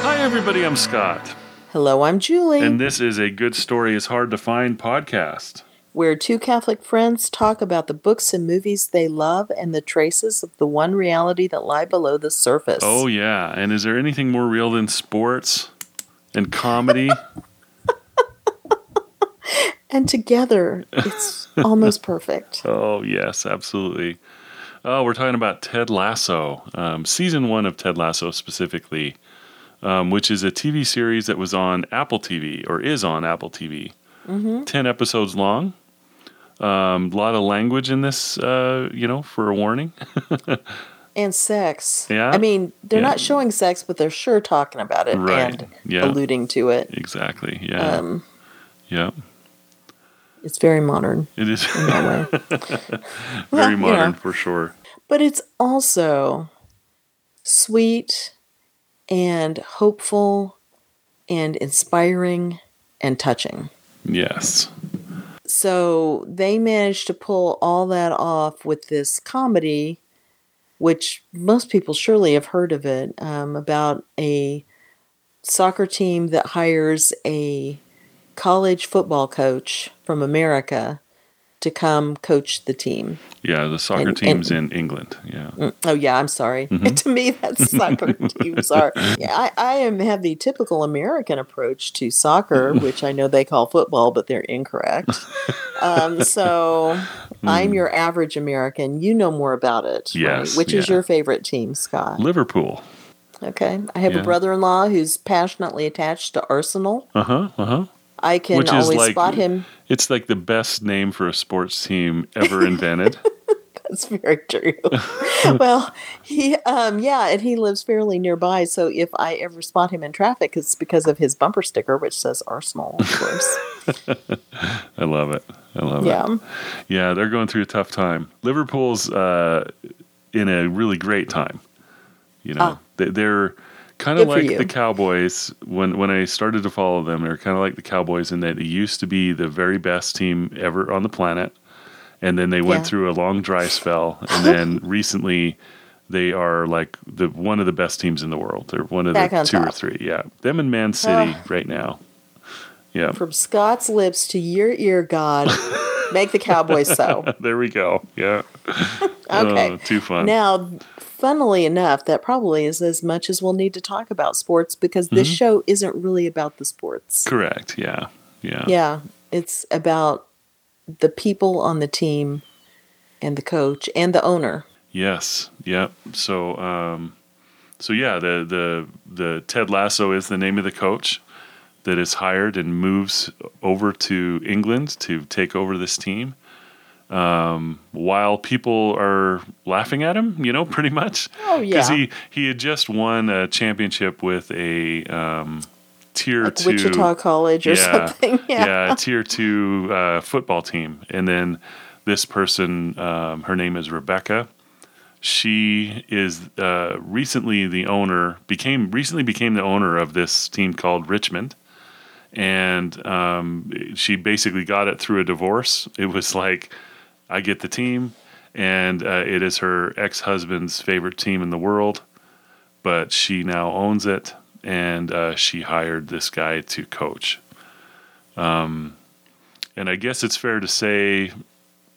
Hi, everybody. I'm Scott, Hello, I'm Julie. and this is a Good Story is Hard to Find podcast. where two Catholic friends talk about the books and movies they love and the traces of the one reality that lie below the surface. Oh, yeah. And is there anything more real than sports and comedy? And together, it's almost perfect. oh, yes, absolutely. Oh, we're talking about Ted Lasso, um, season one of Ted Lasso specifically, um, which is a TV series that was on Apple TV or is on Apple TV. Mm-hmm. 10 episodes long. A um, lot of language in this, uh, you know, for a warning. And sex. Yeah? I mean, they're Yeah. not showing sex, but they're sure talking about it Right. and Yeah. alluding to it. Exactly. Yeah. Um, yeah. It's very modern It is in that way. very Well, you modern know. for sure. But it's also sweet and hopeful and inspiring and touching. Yes. So they managed to pull all that off with this comedy, which most people surely have heard of it, um, about a soccer team that hires a college football coach from America to come coach the team. Yeah, the soccer And- team's in England. Yeah. Mm, Oh yeah, I'm sorry. to me, that's soccer teams are. Yeah, I, I am have the typical American approach to soccer, which I know they call football, but they're incorrect. um, so I'm your average American. You know more about it, Yes, Which is your favorite team, Scott? Liverpool. Okay, I have Yeah. a brother-in-law who's passionately attached to Arsenal. Uh huh. Uh huh. I can Which always like spot him. It's like the best name for a sports team ever invented. That's very true. well, he, um, yeah, and he lives fairly nearby. So if I ever spot him in traffic, it's because of his bumper sticker, which says Arsenal, of course. I love it. I love it. yeah. Yeah, they're going through a tough time. Liverpool's uh, in a really great time. You know, Ah. They- they're kind of like the Cowboys. When when I started to follow them, they're kind of like the Cowboys in that they used to be the very best team ever on the planet, and then they went Yeah. through a long dry spell, and then recently. They are like the one of the best teams in the world. They're one of Back the on two or three. Yeah, them and Man City Ah. right now. Yeah, From Scott's lips to your ear, God, make the Cowboys so. there we go. Yeah. Okay. Oh, too fun. Now, funnily enough, that probably is as much as we'll need to talk about sports because this Mm-hmm. show isn't really about the sports. Correct. Yeah. Yeah. Yeah, it's about the people on the team and the coach and the owner. Yes. Yep. So, um, so yeah, the the the Ted Lasso is the name of the coach that is hired and moves over to England to take over this team. Um, while people are laughing at him, you know, pretty much. Oh, Because yeah. he he had just won a championship with a um, tier Like two Wichita College or something. Yeah. yeah, a tier two uh, football team. And then this person, um, her name is Rebecca. She is uh, recently the owner, became recently became the owner of this team called Richmond, and um, she basically got it through a divorce. It was like, I get the team, and uh, it is her ex husband's favorite team in the world, but she now owns it, and uh, she hired this guy to coach. Um, and I guess it's fair to say,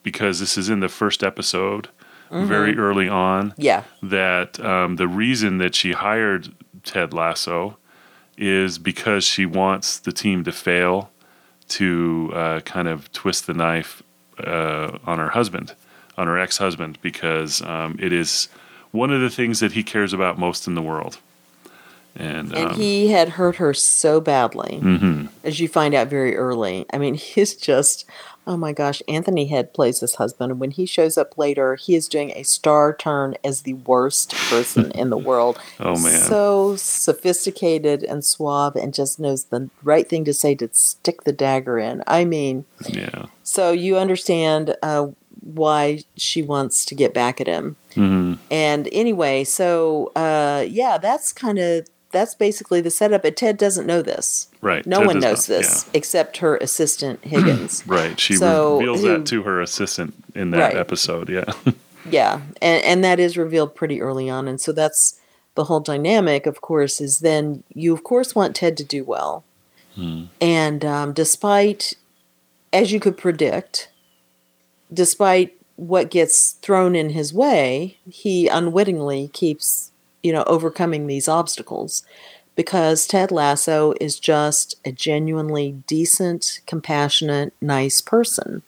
because this is in the first episode, very early on, Yeah. that um, the reason that she hired Ted Lasso is because she wants the team to fail to uh, kind of twist the knife uh, on her husband, on her ex husband, because um, it is one of the things that he cares about most in the world. And, And um, he had hurt her so badly, mhm. as you find out very early. I mean, he's just, oh my gosh, Anthony Head plays his husband. And when he shows up later, he is doing a star turn as the worst person in the world. Oh, man. So sophisticated and suave and just knows the right thing to say to stick the dagger in. I mean, yeah. so you understand uh, why she wants to get back at him. hmm And anyway, so uh, yeah, that's kind of that's basically the setup. But Ted doesn't know this. Right. No Ted one knows not- this except her assistant Higgins. Right. She So, reveals who- that to her assistant in that Right. episode. Yeah. Yeah, and and that is revealed pretty early on, and so that's the whole dynamic. Of course, is then you of course want Ted to do well, and um, despite, as you could predict, despite what gets thrown in his way, he unwittingly keeps you know overcoming these obstacles because Ted Lasso is just a genuinely decent, compassionate, nice person.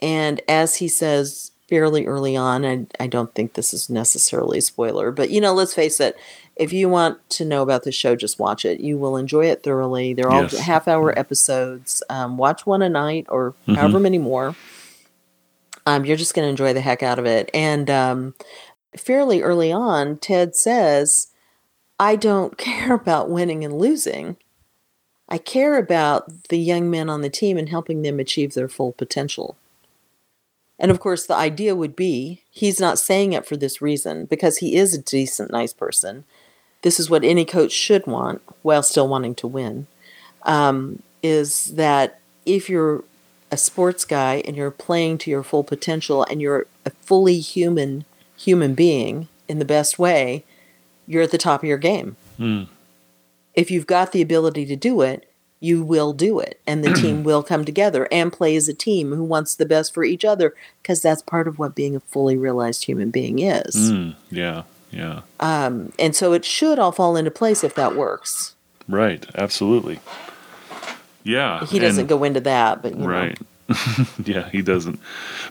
And as he says fairly early on, and I don't think this is necessarily a spoiler, but you know, let's face it, if you want to know about the show, just watch it. You will enjoy it thoroughly. They're all Yes. half hour episodes. Um, watch one a night or however many more. Um, you're just going to enjoy the heck out of it. And um, fairly early on, Ted says, I don't care about winning and losing. I care about the young men on the team and helping them achieve their full potential. And of course, the idea would be he's not saying it for this reason because he is a decent, nice person. This is what any coach should want while still wanting to win. Um, is that if you're a sports guy and you're playing to your full potential and you're a fully human human being in the best way, you're at the top of your game. If you've got the ability to do it, you will do it and the team will come together and play as a team who wants the best for each other because that's part of what being a fully realized human being is. Mm, yeah. Yeah. And so it should all fall into place if that works. Right. Absolutely. Yeah. He doesn't and- go into that, but you know. Yeah, he doesn't.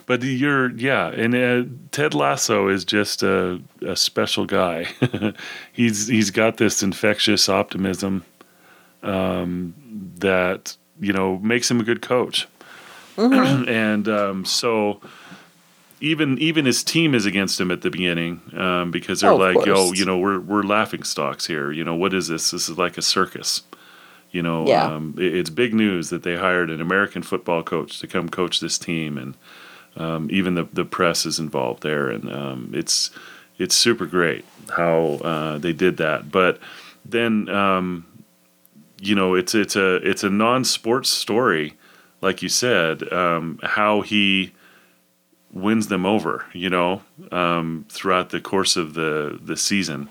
But you're, yeah, and uh, Ted Lasso is just a, a special guy. he's he's got this infectious optimism um, that you know makes him a good coach. and um, so even even his team is against him at the beginning um, because they're Oh, like, "Yo, you know, we're we're laughing stocks here. You know, what is this? This is like a circus." You know, Yeah. um, it- it's big news that they hired an American football coach to come coach this team, and um, even the the press is involved there, and um, it's it's super great how uh, they did that. But then, um, you know, it's it's a it's a non sports story, like you said, um, how he wins them over, you know, um, throughout the course of the the season,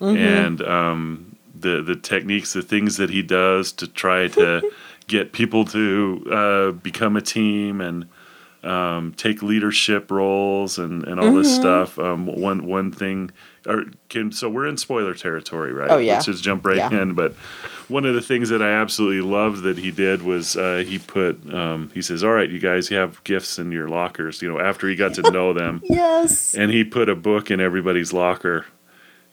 and um, the the techniques, the things that he does to try to get people to uh, become a team and um, take leadership roles and, and all this stuff. Um, one one thing, or can so we're in spoiler territory, right? Oh, yeah. Let's just jump right Yeah. in. But one of the things that I absolutely loved that he did was uh, he put um, he says, "All right, you guys, you have gifts in your lockers." You know, after he got to know them, Yes. and he put a book in everybody's locker.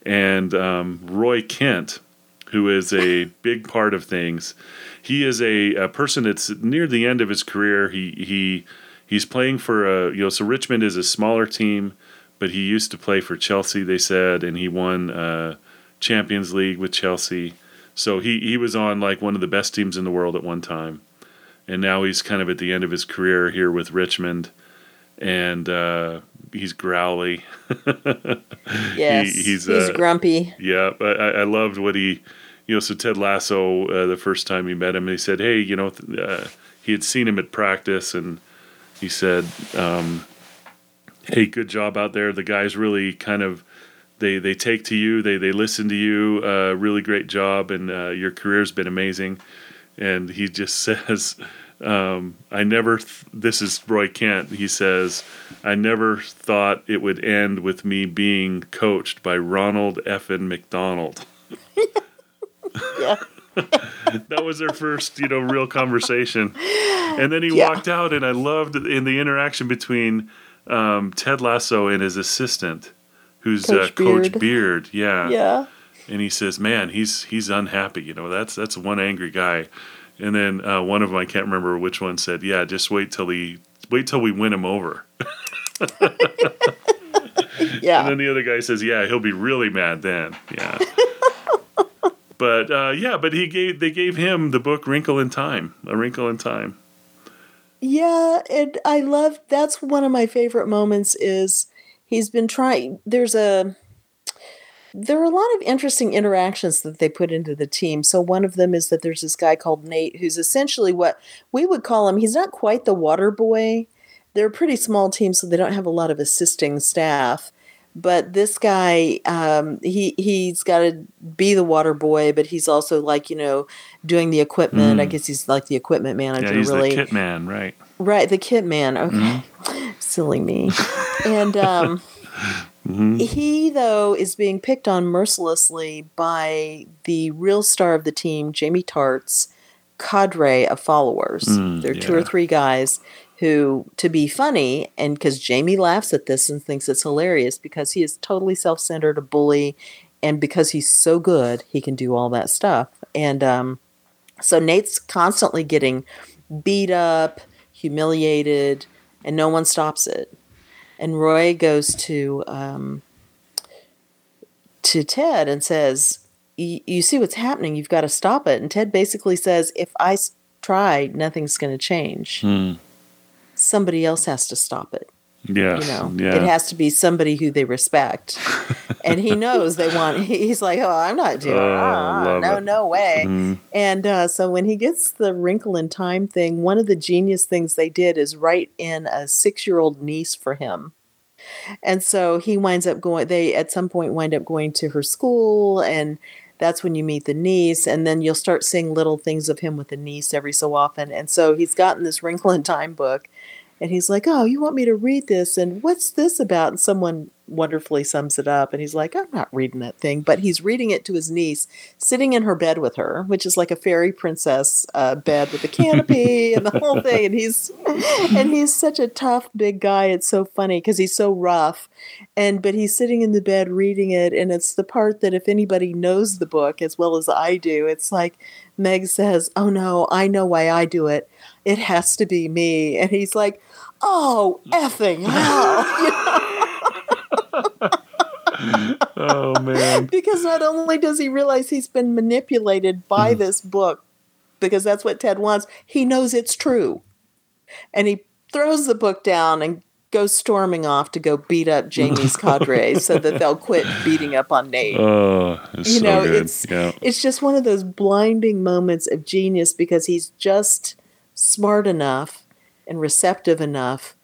And um, Roy Kent, who is a big part of things, he is a, a person that's near the end of his career. He he he's playing for a you know so Richmond is a smaller team, but he used to play for Chelsea. They said, and he won uh, Champions League with Chelsea. So he he was on like one of the best teams in the world at one time, and now he's kind of at the end of his career here with Richmond, and uh, he's growly. Yes. he's, he's uh, grumpy. Yeah, but I, I loved what he, you know. So Ted Lasso, uh, the first time he met him, he said, "Hey, you know," th- uh, he had seen him at practice, and he said, um, "Hey, good job out there. The guys really kind of." They, they take to you. They they listen to you. Uh, really great job, and uh, your career's been amazing. And he just says, um, "I never." Th- this is Roy Kent. He says, "I never thought it would end with me being coached by Ronald Effin McDonald." Yeah. that was their first, you know, real conversation. And then he Yeah. walked out, and I loved in the interaction between um, Ted Lasso and his assistant, who's Coach uh, Coach Beard. Beard. Yeah. Yeah. And he says, "Man, he's he's unhappy. You know, that's that's one angry guy." And then uh, one of them, I can't remember which one, said, "Yeah, just wait till he wait till we win him over." Yeah. And then the other guy says, "Yeah, he'll be really mad then." Yeah. but uh, yeah, but he gave they gave him the book Wrinkle in Time, A Wrinkle in Time. Yeah, and I love that's one of my favorite moments is he's been trying there's a there are a lot of interesting interactions that they put into the team. So one of them is that there's this guy called Nate who's essentially what we would call him. He's not quite the water boy. They're a pretty small team, so they don't have a lot of assisting staff. But this guy, um, he he's got to be the water boy, but he's also like you know doing the equipment. I guess he's like the equipment manager. Yeah, he's really, the kit man, right? Right, the kit man. Okay. Silly me. and um, he, though, is being picked on mercilessly by the real star of the team, Jamie Tartt's cadre of followers. there are two or three guys who, to be funny, and because Jamie laughs at this and thinks it's hilarious because he is totally self centered, a bully, and because he's so good, he can do all that stuff. And um, so Nate's constantly getting beat up, humiliated, and no one stops it. And Roy goes to um, to Ted and says, "You see what's happening? You've got to stop it." And Ted basically says, "If I try, nothing's going to change. Hmm. Somebody else has to stop it." Yes. you know yeah. it has to be somebody who they respect and he knows they want he's like oh i'm not doing Oh, ah, no it. no way Mhm. and uh, so when he gets the wrinkle in time thing one of the genius things they did is write in a six year old niece for him and so he winds up going they at some point wind up going to her school and that's when you meet the niece and then you'll start seeing little things of him with the niece every so often and so he's gotten this wrinkle in time book and he's like, "Oh, you want me to read this? And what's this about?" And someone wonderfully sums it up, and he's like, "I'm not reading that thing," but he's reading it to his niece, sitting in her bed with her, which is like a fairy princess uh, bed with a canopy and the whole thing. And he's and he's such a tough big guy. It's so funny because he's so rough, and but he's sitting in the bed reading it, and it's the part that if anybody knows the book as well as I do, it's like Meg says, "Oh no, I know why I do it. It has to be me," and he's like. Oh, effing hell. Oh man. because not only does he realize he's been manipulated by mm. this book, because that's what Ted wants, he knows it's true. And he throws the book down and goes storming off to go beat up Jamie's cadre so that they'll quit beating up on Nate. Oh, you so know, good. it's yeah. it's just one of those blinding moments of genius because he's just smart enough and receptive enough.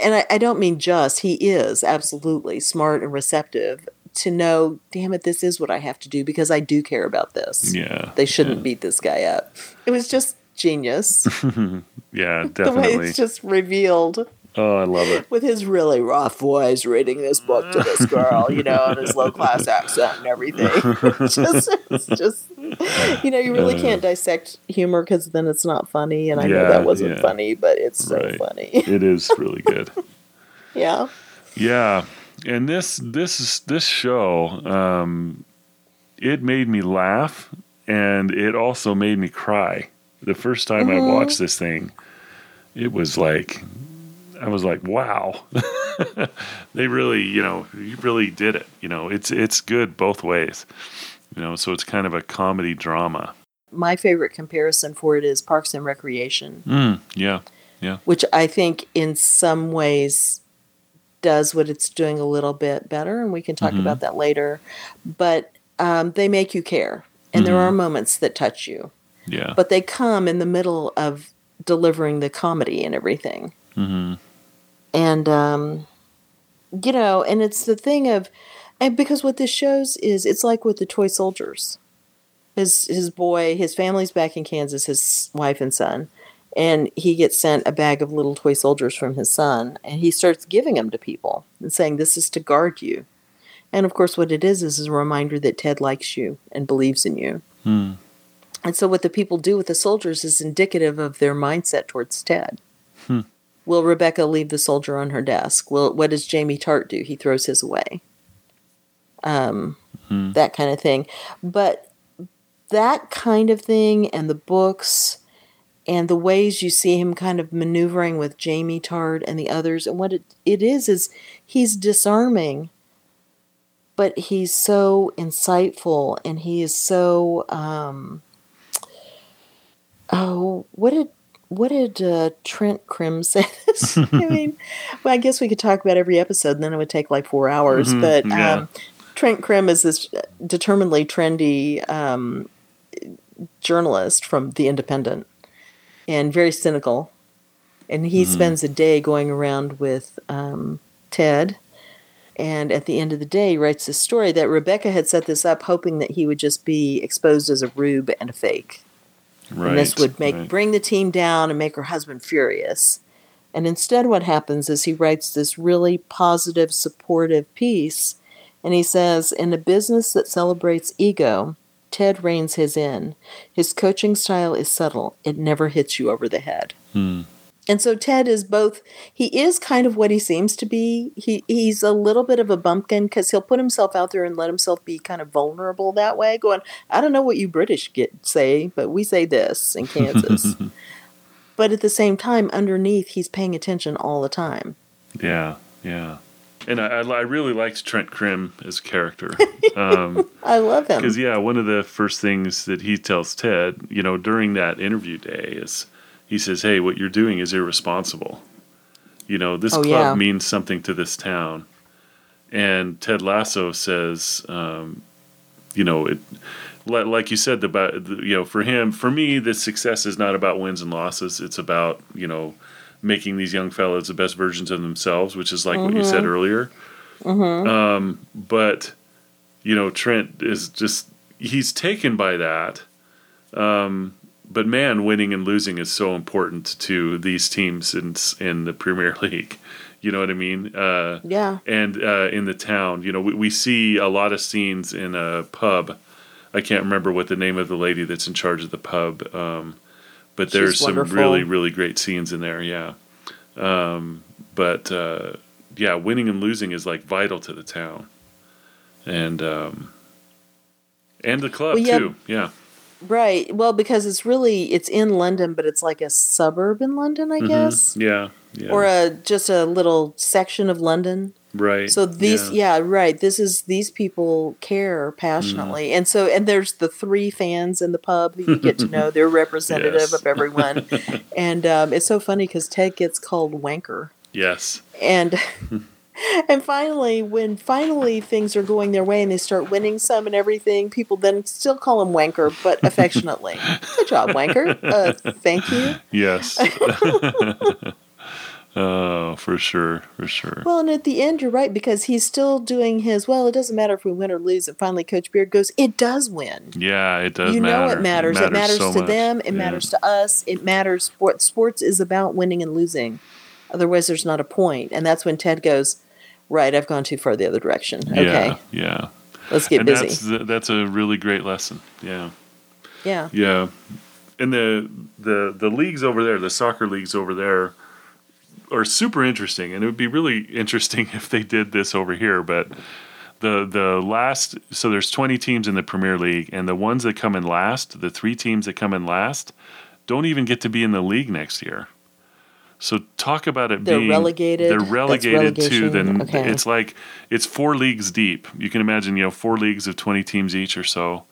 And I, I don't mean just, he is absolutely smart and receptive to know, damn it, this is what I have to do because I do care about this. Yeah. They shouldn't beat this guy up. It was just genius Yeah, definitely. the way definitely. it's just revealed Oh, I love it. with his really rough voice reading this book to this girl, you know, and his low class accent and everything. It's just, it's just, you know, you really can't dissect humor because then it's not funny. And I know Uh. That wasn't yeah. funny, but it's so Right. funny. It is really good. yeah. Yeah, and this this this show, um, it made me laugh, and it also made me cry. The first time I watched this thing, it was like, I was like, wow, they really, you know, you really did it. You know, it's it's good both ways. You know, so it's kind of a comedy drama. My favorite comparison for it is Parks and Recreation, Mm, yeah, yeah, which I think in some ways does what it's doing a little bit better. And we can talk about that later. But um, they make you care. And there are moments that touch you. yeah. but they come in the middle of delivering the comedy and everything. hmm And um, you know, and it's the thing of, and because what this shows is, it's like with the toy soldiers. His his boy, his family's back in Kansas, his wife and son, and he gets sent a bag of little toy soldiers from his son, and he starts giving them to people and saying, "This is to guard you." And of course, what it is is a reminder that Ted likes you and believes in you. Hmm. And so, what the people do with the soldiers is indicative of their mindset towards Ted. Hmm. Will Rebecca leave the soldier on her desk? Will what does Jamie Tartt do? He throws his away. Um, Hmm. that kind of thing. But that kind of thing, and the books, and the ways you see him kind of maneuvering with Jamie Tartt and the others, and what it, it is is he's disarming, but he's so insightful, and he is so. Um, oh, what did what did uh, Trent Crimm say? I mean, well, I guess we could talk about every episode, and then it would take like four hours. Mhm, But yeah. um, Trent Crimm is this determinedly trendy um, journalist from The Independent and very cynical. And he Mm-hmm. spends a day going around with um, Ted. And at the end of the day, he writes this story that Rebecca had set this up hoping that he would just be exposed as a rube and a fake. Right. and this would make right. bring the team down and make her husband furious. And instead, what happens is he writes this really positive, supportive piece, and he says, "In a business that celebrates ego, Ted reins his in. His coaching style is subtle; it never hits you over the head." Hmm. And so Ted is both. He is kind of what he seems to be. He he's a little bit of a bumpkin because he'll put himself out there and let himself be kind of vulnerable that way. Going, I don't know what you British get say, but we say this in Kansas. but at the same time, underneath, he's paying attention all the time. Yeah, yeah. And I, I, I really liked Trent Crimm as a character. Um, I love him. Because yeah, one of the first things that he tells Ted, you know, during that interview day is he says, "Hey, what you're doing is irresponsible. You know, this Oh, club yeah. means something to this town." And Ted Lasso says, um, you know, it like you said about the- you know, for him, for me, the success is not about wins and losses. It's about you know making these young fellows the best versions of themselves, which is like what you said earlier. Um, but you know, Trent is just he's taken by that. Um, but man, winning and losing is so important to these teams in in the Premier League. You know what I mean? Uh, yeah. and uh, in the town, you know, we, we see a lot of scenes in a pub. I can't remember what the name of the lady that's in charge of the pub, um, but there's She's some wonderful. really, really great scenes in there. Yeah, um, but uh, yeah, winning and losing is like vital to the town, and um, and the club Well, yeah. too. Yeah, Right. Well, because it's really it's in London, but it's like a suburb in London, I guess, yeah, yeah. or a just a little section of London. right. So these, yeah. right. This is these people care passionately, and so and there's the three fans in the pub that you get to know. They're representative Yes. of everyone, and um, it's so funny because Ted gets called wanker, yes, and and finally, when finally things are going their way and they start winning some and everything, people then still call him wanker, but affectionately. Good job, wanker. Uh, thank you. yes. oh, for sure, for sure. Well, and at the end, you're right because he's still doing his. Well, it doesn't matter if we win or lose. And finally, Coach Beard goes, "It does win. Yeah, it does you matter. know, it matters. It matters, so to much. them. It Yeah. matters to us. It matters. Sport, sports is about winning and losing. Otherwise, there's not a point. And that's when Ted goes, "Right, I've gone too far the other direction. Okay, Yeah, yeah. let's get and busy." that's the, that's a really great lesson. Yeah, yeah, yeah. And the the the leagues over there, the soccer leagues over there, are super interesting. And it would be really interesting if they did this over here. But the the last, so there's 20 teams in the Premier League, and the ones that come in last, the three teams that come in last, don't even get to be in the league next year. So talk about it They're being relegated? They're relegated to the. relegation? Okay. It's like it's four leagues deep. You can imagine, you know, four leagues of twenty teams each or so.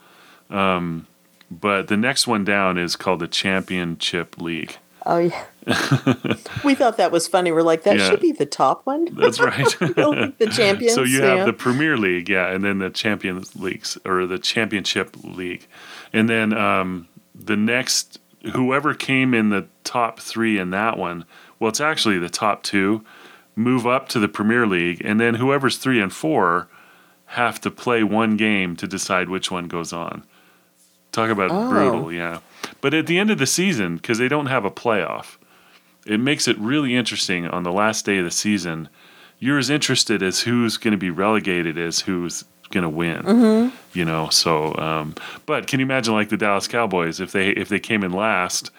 Um, but the next one down is called the Championship League. oh yeah. we thought that was funny. We're like, that Yeah. should be the top one. That's right. the champions. so you have yeah. the Premier League, yeah, and then the Champions Leagues or the Championship League, and then um, the next whoever came in the top three in that one. Well, it's actually the top two move up to the Premier League, and then whoever's three and four have to play one game to decide which one goes on. Talk about Oh. brutal, yeah. But at the end of the season, because they don't have a playoff, it makes it really interesting on the last day of the season. You're as interested as who's going to be relegated as who's going to win. Mm-hmm. You know, so um, but can you imagine like the Dallas Cowboys if they if they came in last,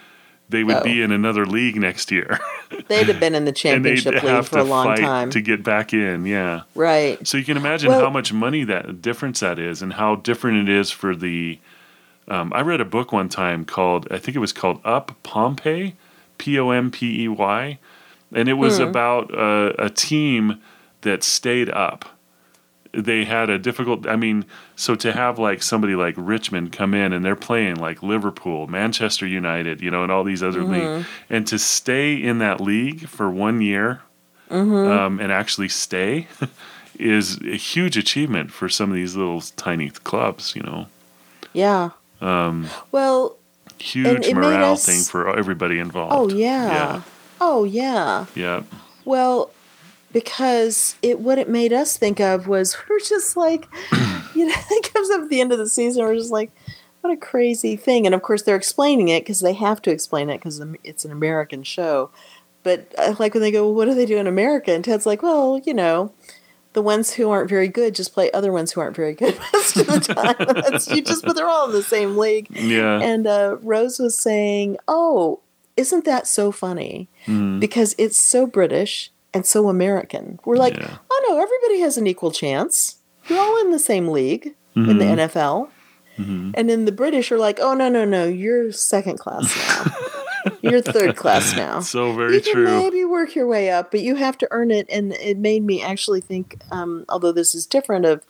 they would Oh. be in another league next year, They'd have been in the championship league for a long time. to get back in. Yeah. right. So you can imagine Well- how much money that difference that is, and how different it is for the. Um, I read a book one time called I think it was called Up Pompey, P O M P E Y, and it was about uh, a team that stayed up. They had a difficult. I mean, so to have like somebody like Richmond come in and they're playing like Liverpool, Manchester United, you know, and all these other leagues, and to stay in that league for one year um, and actually stay is a huge achievement for some of these little tiny clubs. You know, Yeah. um, Well, huge morale us- thing for everybody involved. oh yeah. Oh yeah. yeah, Well, because it what it made us think of was we're just like, you know, it comes up at the end of the season. We're just like, what a crazy thing. And of course, they're explaining it because they have to explain it because it's an American show. But like when they go, well, what do they do in America? And Ted's like, well, you know, the ones who aren't very good just play other ones who aren't very good most of the time. That's, you just, but they're all in the same league. yeah, And uh, Rose was saying, "Oh, isn't that so funny? Mhm. Because it's so British and so American. We're like, Yeah. oh no, everybody has an equal chance. You're all in the same league in the Mhm. NFL." Mhm. And then the British are like, "Oh no, no, no, you're second class now. you're third class now." so very you can true. maybe work your way up, but you have to earn it. And it made me actually think, um, although this is different, of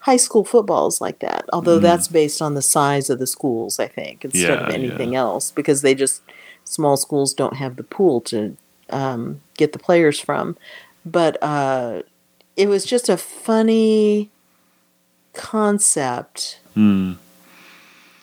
high school football is like that. Although that's based on the size of the schools, I think, instead of Mm. Anything yeah. else, because they just small schools don't have the pool to um, get the players from. But uh, it was just a funny concept. Hmm.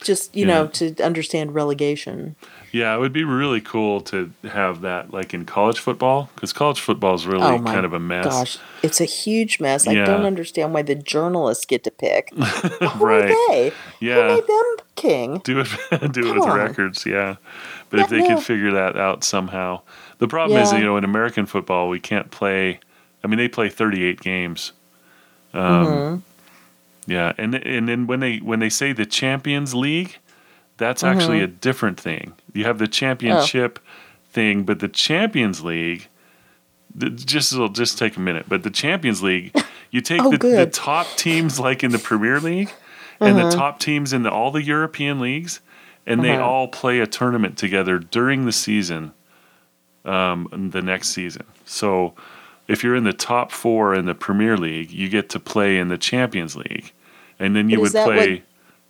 Just you Yeah. know, to understand relegation. Yeah, it would be really cool to have that like in college football because college football is really oh kind of a mess. Gosh, it's a huge mess. I don't understand why the journalists get to pick. Who right. are they? Who made them king? Do it do it with on. records, yeah. But if they could figure that out somehow. The problem is, you know, in American football, we can't play I mean, they play 38 games. Um, Mm-hmm. Yeah, and and then when they when they say the Champions League, that's actually Mm-hmm. a different thing. You have the championship Oh. thing, but the Champions League just it'll just take a minute. But the Champions League, you take Oh, the, the top teams like in the Premier League and Uh-huh. the top teams in the, all the European leagues, and they Uh-huh. all play a tournament together during the season, um, the next season. So if you're in the top four in the Premier League, you get to play in the Champions League, and then you would play what-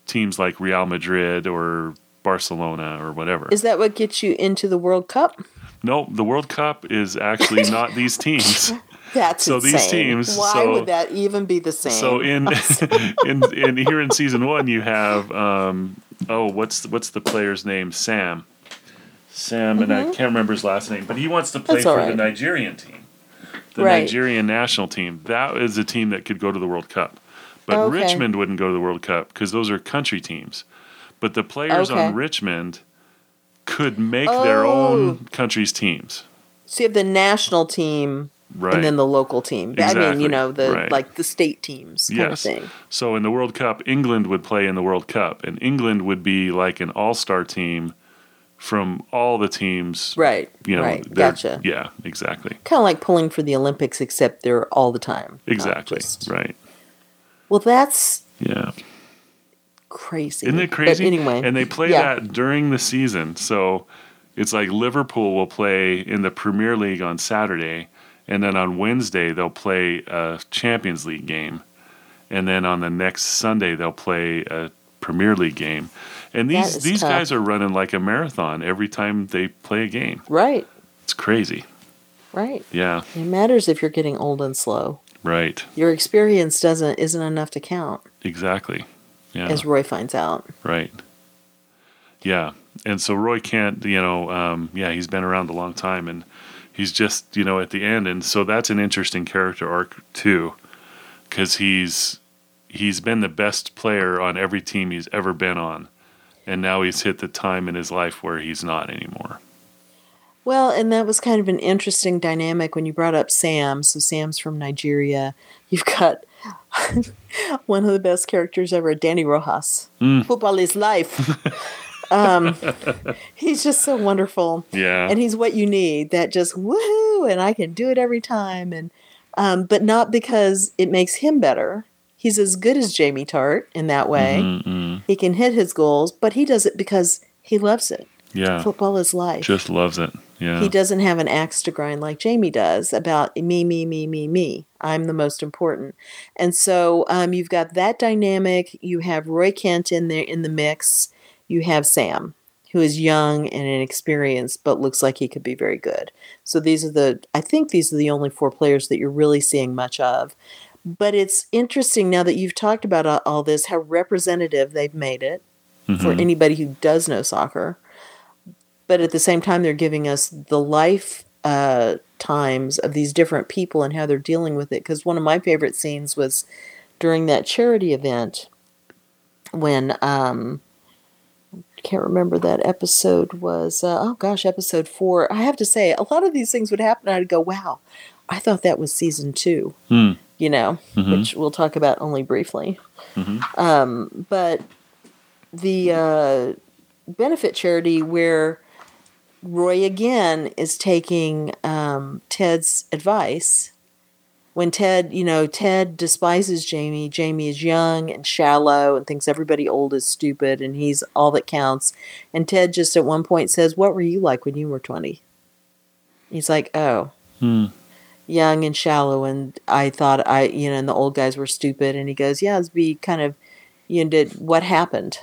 teams like Real Madrid or Barcelona or whatever. Is that what gets you into the World Cup? no, the World Cup is actually not these teams. That's So these teams- Why so- would that even be the same? So in in in here in season one, you have um, oh, what's what's the player's name? Sam. Sam, and I can't remember his last name, but he wants to play Mm-hmm. That's for the. Nigerian team, the Right. Nigerian national team. That is a team that could go to the World Cup, but Okay. Richmond wouldn't go to the World Cup because those are country teams. But the players Okay. on Richmond could make their own country's teams, so you have the national team right? and then the local team. I mean, you know, the Right. like the state teams kind Yes. of thing. So in the World Cup, England would play in the World Cup, and England would be like an all-star team from all the teams. Right. You know, right. Gotcha. Yeah, exactly, Kind of like pulling for the Olympics, except they're all the time. exactly, just- right. Well, that's Yeah, crazy. isn't it crazy? But anyway, and they play yeah. that during the season, so it's like Liverpool will play in the Premier League on Saturday, and then on Wednesday they'll play a Champions League game, and then on the next Sunday they'll play a Premier League game. And these these tough. guys are running like a marathon every time they play a game. Right. It's crazy. Right. Yeah, It matters if you're getting old and slow. right. Your experience doesn't isn't enough to count, Exactly. Yeah, as Roy finds out. right. Yeah, and so Roy can't, you know, um, yeah, he's been around a long time, and he's just, you know, at the end, and so that's an interesting character arc too, because he's he's been the best player on every team he's ever been on, and now he's hit the time in his life where he's not anymore. Well, and that was kind of an interesting dynamic when you brought up Sam. So Sam's from Nigeria. You've got one of the best characters ever, Dani Rojas. Mm. Football is life. um, he's just so wonderful. Yeah, and he's what you need that just woohoo and i can do it every time and um, but not because it makes him better he's as good as jamie tartt in that way. Mm-mm. he can hit his goals but he does it because he loves it. Yeah, football is life. Just loves it. Yeah, he doesn't have an axe to grind like jamie does about me me me me me. I'm the most important. And so um, you've got that dynamic. You have roy kent in there in the mix. You have sam who is young and inexperienced but looks like he could be very good. So these are the i think these are the only four players that you're really seeing much of But it's interesting now that you've talked about all this, how representative they've made it for Mhm. anybody who does know soccer. But at the same time, they're giving us the life uh, times of these different people and how they're dealing with it. Because one of my favorite scenes was during that charity event when um, I can't remember that episode was uh, oh gosh episode four. I have to say a lot of these things would happen. I'd go wow, I thought that was season two. Hmm. You know, Mhm. which we'll talk about only briefly. Mhm. Um, but the uh, benefit charity where Roy again is taking um, Ted's advice. When Ted, you know, Ted despises Jamie. Jamie is young and shallow and thinks everybody old is stupid and he's all that counts. And Ted just at one point says, What were you like when you were 20? He's like, Oh, Hmm. Young and shallow and I thought I you know and the old guys were stupid and he goes yeah it's be kind of you know did what happened?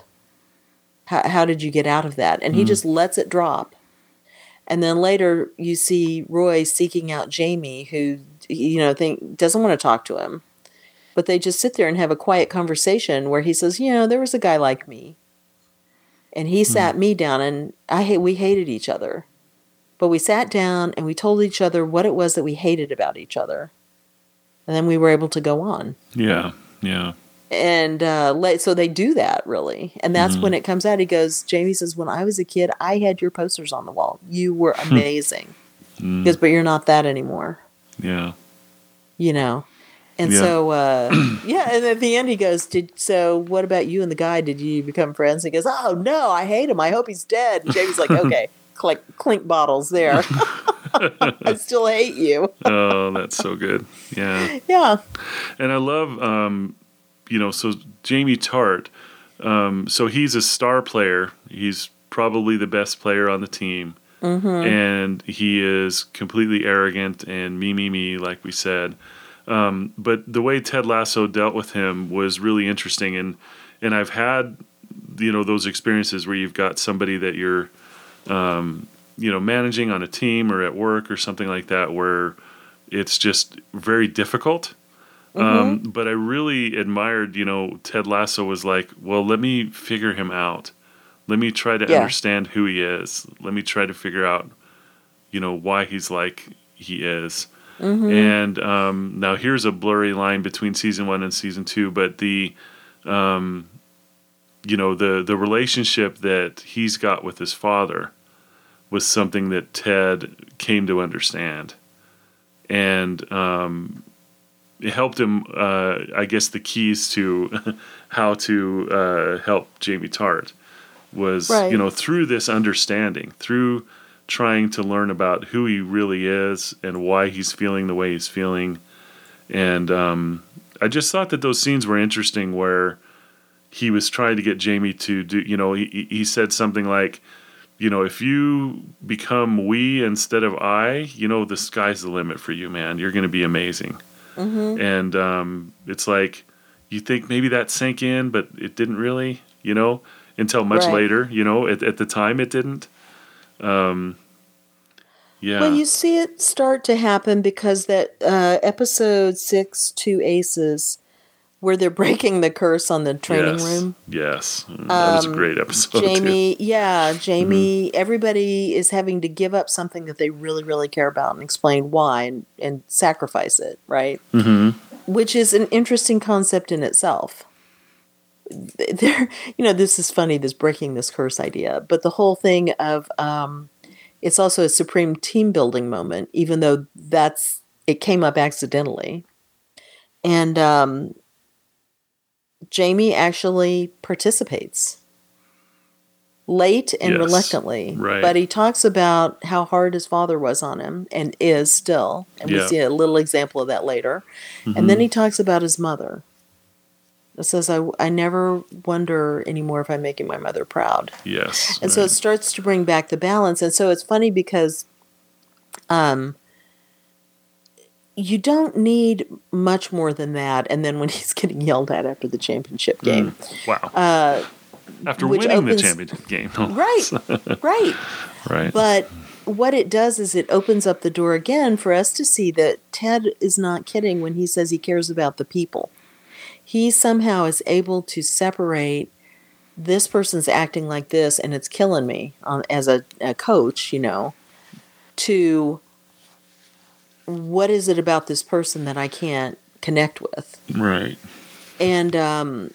How, how did you get out of that? And he mm. just lets it drop. And then later you see Roy seeking out Jamie who you know think doesn't want to talk to him. But they just sit there and have a quiet conversation where he says you know there was a guy like me. And he mm. sat me down and I hate we hated each other but we sat down and we told each other what it was that we hated about each other. And then we were able to go on. Yeah. Yeah. And uh, let, so they do that really. And that's when it comes out. He goes, Jamie says, When I was a kid, I had your posters on the wall. You were amazing. He goes, But you're not that anymore, Yeah. you know? And Yeah. so, uh, yeah. And at the end, he goes, "Did so? What about you and the guy? Did you become friends?" He goes, "Oh no, I hate him. I hope he's dead." And Jamie's like, "Okay, clink, clink bottles there. I still hate you." Oh, that's so good. Yeah. Yeah, And I love, um, you know, so Jamie Tartt. Um, so he's a star player. He's probably the best player on the team. And he is completely arrogant and me, me, me, like we said. Um, but the way Ted Lasso dealt with him was really interesting. And, and I've had, you know, those experiences where you've got somebody that you're, um, you know, managing on a team or at work or something like that where it's just very difficult. Um, but I really admired, you know, Ted Lasso was like, well, let me figure him out. Let me try to Yeah. understand who he is. Let me try to figure out, you know, why he's like he is. And um, now here's a blurry line between season one and season two, but the, um, you know, the the relationship that he's got with his father was something that Ted came to understand, and um, it helped him. Uh, I guess the keys to how to uh, help Jamie Tartt was Right. you know through this understanding, through trying to learn about who he really is and why he's feeling the way he's feeling, and um, I just thought that those scenes were interesting where he was trying to get Jamie to do. You know, he he said something like you know, if you become we instead of I, you know, the sky's the limit for you, man. You're going to be amazing. And um, it's like you think maybe that sank in, but it didn't really, you know, until much Right. later. You know, at, at the time it didn't. Um, yeah. Well, you see it start to happen because that uh, episode six, two aces, where they're breaking the curse on the training yes. room. Yes. Mm, that was a Um, great episode. too. Jamie, yeah, Jamie, Mm-hmm. everybody is having to give up something that they really, really care about and explain why and, and sacrifice it, right? Mhm. Which is an interesting concept in itself. There, you know, this is funny, this breaking this curse idea, but the whole thing of um, it's also a supreme team building moment, even though that's it came up accidentally. And um, Jamie actually participates late and Yes, reluctantly. right. But he talks about how hard his father was on him and is still. And we see a little example of that later. And then he talks about his mother. It says, I, I never wonder anymore if I'm making my mother proud. Yes. And so it starts to bring back the balance. And so it's funny because um, you don't need much more than that. And then when he's getting yelled at after the championship game, wow. uh, After winning opens- the championship game. right, right. Right. But what it does is it opens up the door again for us to see that Ted is not kidding when he says he cares about the people. He somehow is able to separate this person's acting like this and it's killing me um, as a, a coach, you know, to what is it about this person that I can't connect with? Right. And um,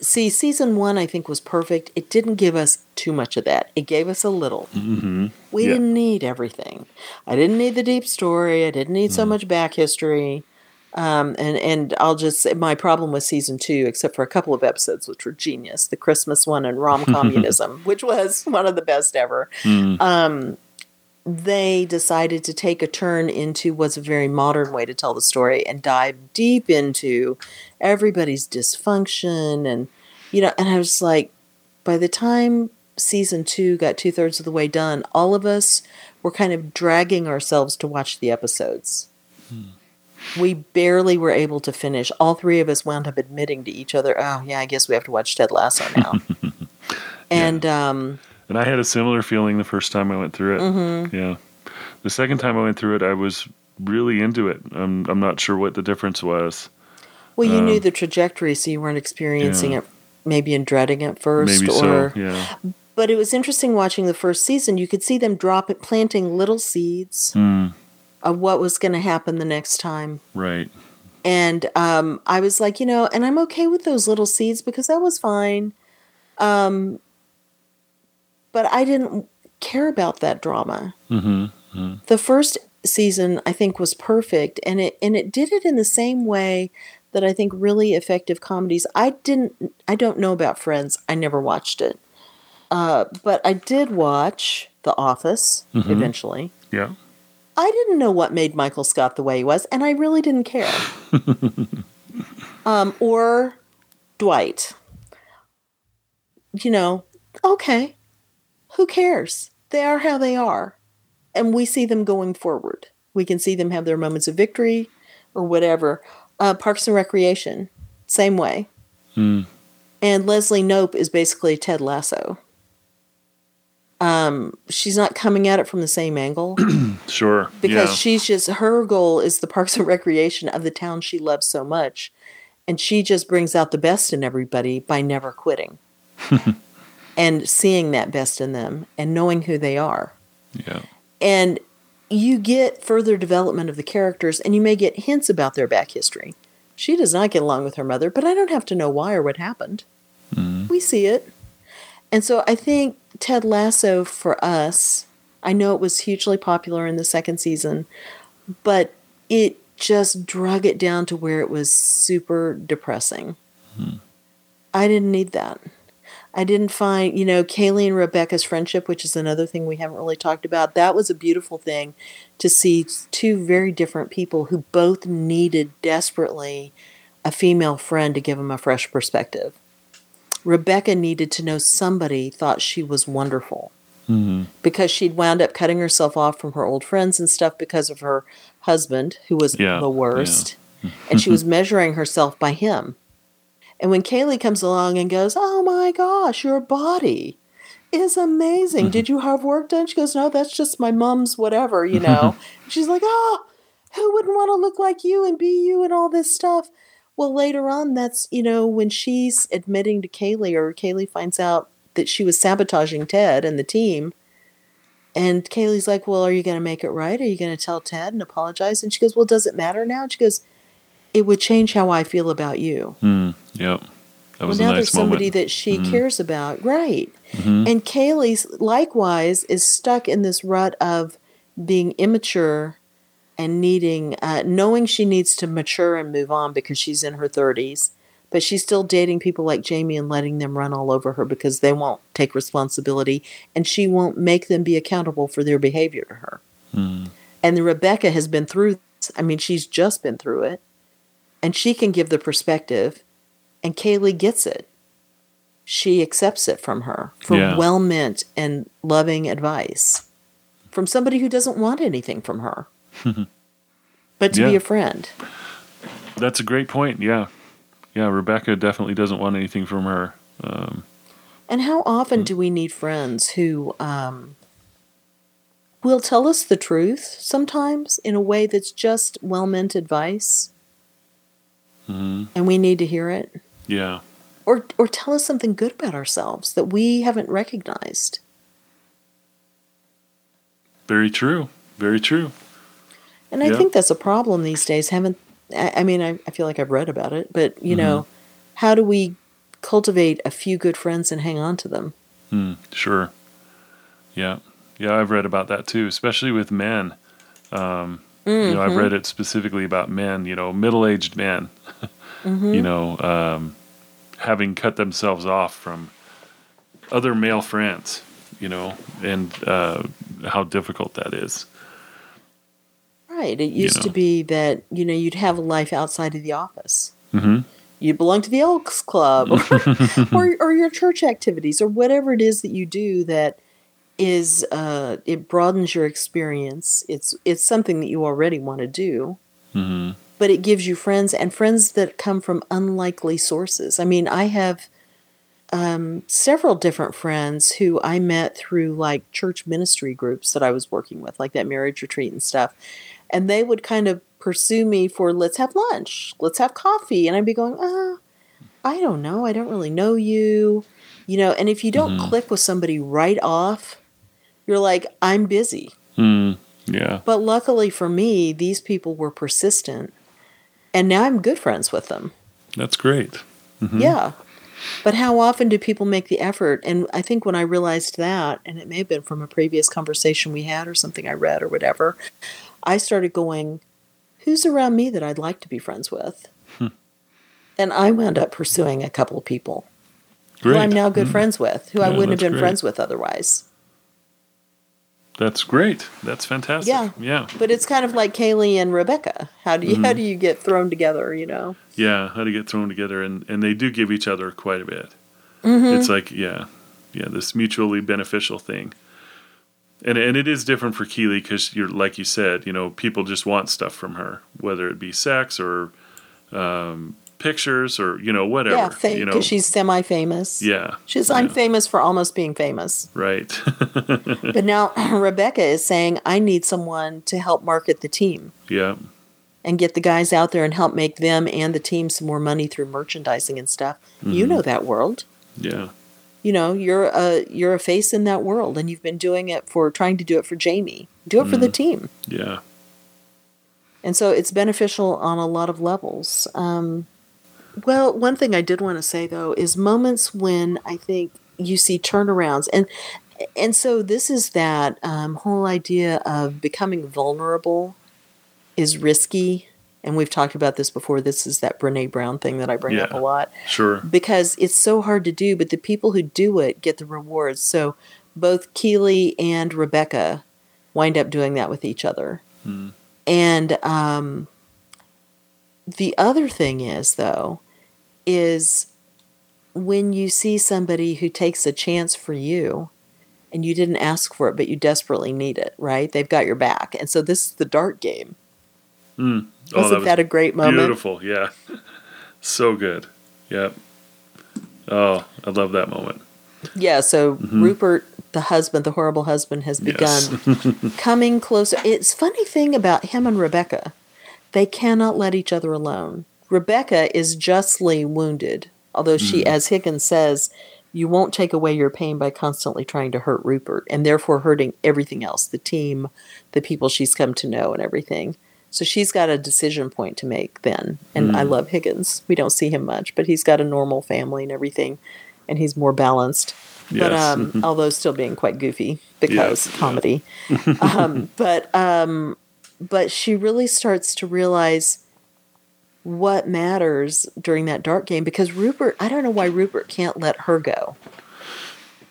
see, season one I think was perfect. It didn't give us too much of that. It gave us a little. Mm-hmm. We Yeah. didn't need everything. I didn't need the deep story. I didn't need so Mm. much back history. Um, and and I'll just say my problem with season two, except for a couple of episodes which were genius, the Christmas one and rom communism, which was one of the best ever. Mm. Um, they decided to take a turn into what's a very modern way to tell the story and dive deep into everybody's dysfunction and you know and i was like by the time season two got two-thirds of the way done all of us were kind of dragging ourselves to watch the episodes. We barely were able to finish. All three of us wound up admitting to each other oh yeah i guess we have to watch ted lasso now. And um And I had a similar feeling the first time I went through it. Mm-hmm. Yeah. The second time I went through it, I was really into it. I'm I'm not sure what the difference was. Well, you knew Um, the trajectory, so you weren't experiencing yeah. it maybe in dreading it first. Maybe or, so. Yeah. But it was interesting watching the first season. You could see them drop it, planting little seeds Mm, of what was going to happen the next time. right. And um, I was like, you know, and I'm okay with those little seeds because that was fine. Um, but I didn't care about that drama. Mm-hmm. the first season I think was perfect and it and it did it in the same way that I think really effective comedies I didn't I don't know about Friends I never watched it uh, but I did watch The Office Mhm. eventually Yeah. I didn't know what made Michael Scott the way he was and I really didn't care um, or Dwight you know okay who cares they are how they are and we see them going forward. We can see them have their moments of victory or whatever. Uh, Parks and Recreation, same way. Mm, And Leslie Knope is basically Ted Lasso. Um, she's not coming at it from the same angle sure. because yeah. she's just her goal is the Parks and Recreation of the town she loves so much, and she just brings out the best in everybody by never quitting, and seeing that best in them and knowing who they are. yeah. and you get further development of the characters and you may get hints about their back history. She does not get along with her mother but i don't have to know why or what happened. Mm-hmm. We see it. And so i think ted lasso for us i know it was hugely popular in the second season but it just drug it down to where it was super depressing. Hmm. I didn't need that I didn't find, you know, Kaylee and Rebecca's friendship, which is another thing we haven't really talked about. That was a beautiful thing to see two very different people who both needed desperately a female friend to give them a fresh perspective. Rebecca needed to know somebody thought she was wonderful Mm-hmm. because she'd wound up cutting herself off from her old friends and stuff because of her husband, who was Yeah, the worst. and she was measuring herself by him. And when Kaylee comes along and goes, Oh my gosh, your body is amazing. Did you have work done? She goes, No, that's just my mom's whatever, you know. She's like, Oh, who wouldn't want to look like you and be you and all this stuff? Well, later on, that's, you know, when she's admitting to Kaylee or Kaylee finds out that she was sabotaging Ted and the team. And Kaylee's like, Well, are you going to make it right? Are you going to tell Ted and apologize? And she goes, Well, does it matter now? And she goes, It would change how I feel about you. Mm, yep. That was Well, now a there's nice somebody that she Mhm. cares about. Right. Mhm. And Kaylee's likewise is stuck in this rut of being immature and needing, uh, knowing she needs to mature and move on because she's in her 30s. But she's still dating people like Jamie and letting them run all over her because they won't take responsibility and she won't make them be accountable for their behavior to her. Mm, And Rebecca has been through this. I mean, she's just been through it. And she can give the perspective. And Kaylee gets it. She accepts it from her for Yeah. well meant and loving advice from somebody who doesn't want anything from her, but to be a friend. that's a great point. Yeah. Yeah. Rebecca definitely doesn't want anything from her. Um, And how often do we need friends who um, will tell us the truth sometimes in a way that's just well meant advice. hmm And we need to hear it. Yeah. Or, or tell us something good about ourselves that we haven't recognized. Very true. Very true. And I think that's a problem these days. Haven't I, I mean I, I feel like I've read about it, but you know, Mm-hmm. how do we cultivate a few good friends and hang on to them? Hmm. Sure. Yeah. Yeah, I've read about that too, especially with men. Um, You know, I've read it specifically about men. You know, middle-aged men. You know, um, having cut themselves off from other male friends. You know, and uh, how difficult that is. Right. It used to know. be that, you know, you'd have a life outside of the office. hmm You belong to the Elks Club or, or, your church activities or whatever it is that you do that is uh, it broadens your experience. It's it's something that you already want to do, hmm but it gives you friends and friends that come from unlikely sources. I mean, I have um, several different friends who I met through like church ministry groups that I was working with, like that marriage retreat and stuff. And they would kind of pursue me for let's have lunch, let's have coffee. And I'd be going, ah, I don't know. I don't really know you. You know, and if you don't click with somebody right off, you're like, I'm busy. Hmm. Yeah. But luckily for me, these people were persistent. And now I'm good friends with them. That's great. Mm-hmm. Yeah. But how often do people make the effort? And I think when I realized that, and it may have been from a previous conversation we had or something I read or whatever, I started going, who's around me that I'd like to be friends with? Hmm. And I wound up pursuing a couple of people Great. who I'm now good mm-hmm. friends with, who I wouldn't have been great. friends with otherwise. That's great. That's fantastic. Yeah. Yeah. But it's kind of like Kaylee and Rebecca. How do you Mm-hmm. how do you get thrown together, you know? Yeah. How to get thrown together, and and they do give each other quite a bit. Mm-hmm. It's like yeah, yeah, this mutually beneficial thing. And and it is different for Keeley because you're like you said, you know, people just want stuff from her, whether it be sex or um, pictures or you know whatever. yeah, because you know, she's semi-famous. yeah, She's I'm famous for almost being famous. right. But now Rebecca is saying I need someone to help market the team yeah, and get the guys out there and help make them and the team some more money through merchandising and stuff. You Mm-hmm. know that world. yeah, You know, you're a you're a face in that world and you've been doing it for trying to do it for Jamie. Do it for Mm. the team. yeah. And so it's beneficial on a lot of levels. Um, well, one thing I did want to say though is moments when I think you see turnarounds, and and so this is that um, whole idea of becoming vulnerable is risky, and we've talked about this before. This is that Brene Brown thing that I bring up a lot Sure. because it's so hard to do, but the people who do it get the rewards. So both Keeley and Rebecca wind up doing that with each other. And um, the other thing is, though, is when you see somebody who takes a chance for you and you didn't ask for it, but you desperately need it, right? They've got your back. And so this is the dart game. Mm. Oh, Wasn't was that a great moment? Beautiful. Yeah. So good. Yep. Oh, I love that moment. Yeah, so Rupert, the husband, the horrible husband, has begun Yes. coming closer. It's funny thing about him and Rebecca, they cannot let each other alone. Rebecca is justly wounded, although she, as Higgins says, you won't take away your pain by constantly trying to hurt Rupert and therefore hurting everything else the team, the people she's come to know, and everything. So she's got a decision point to make then. And I love Higgins. We don't see him much, but he's got a normal family and everything, and he's more balanced. But Yes. um, although still being quite goofy because yes. comedy. um, but um, but she really starts to realize what matters during that dark game because Rupert. I don't know why Rupert can't let her go.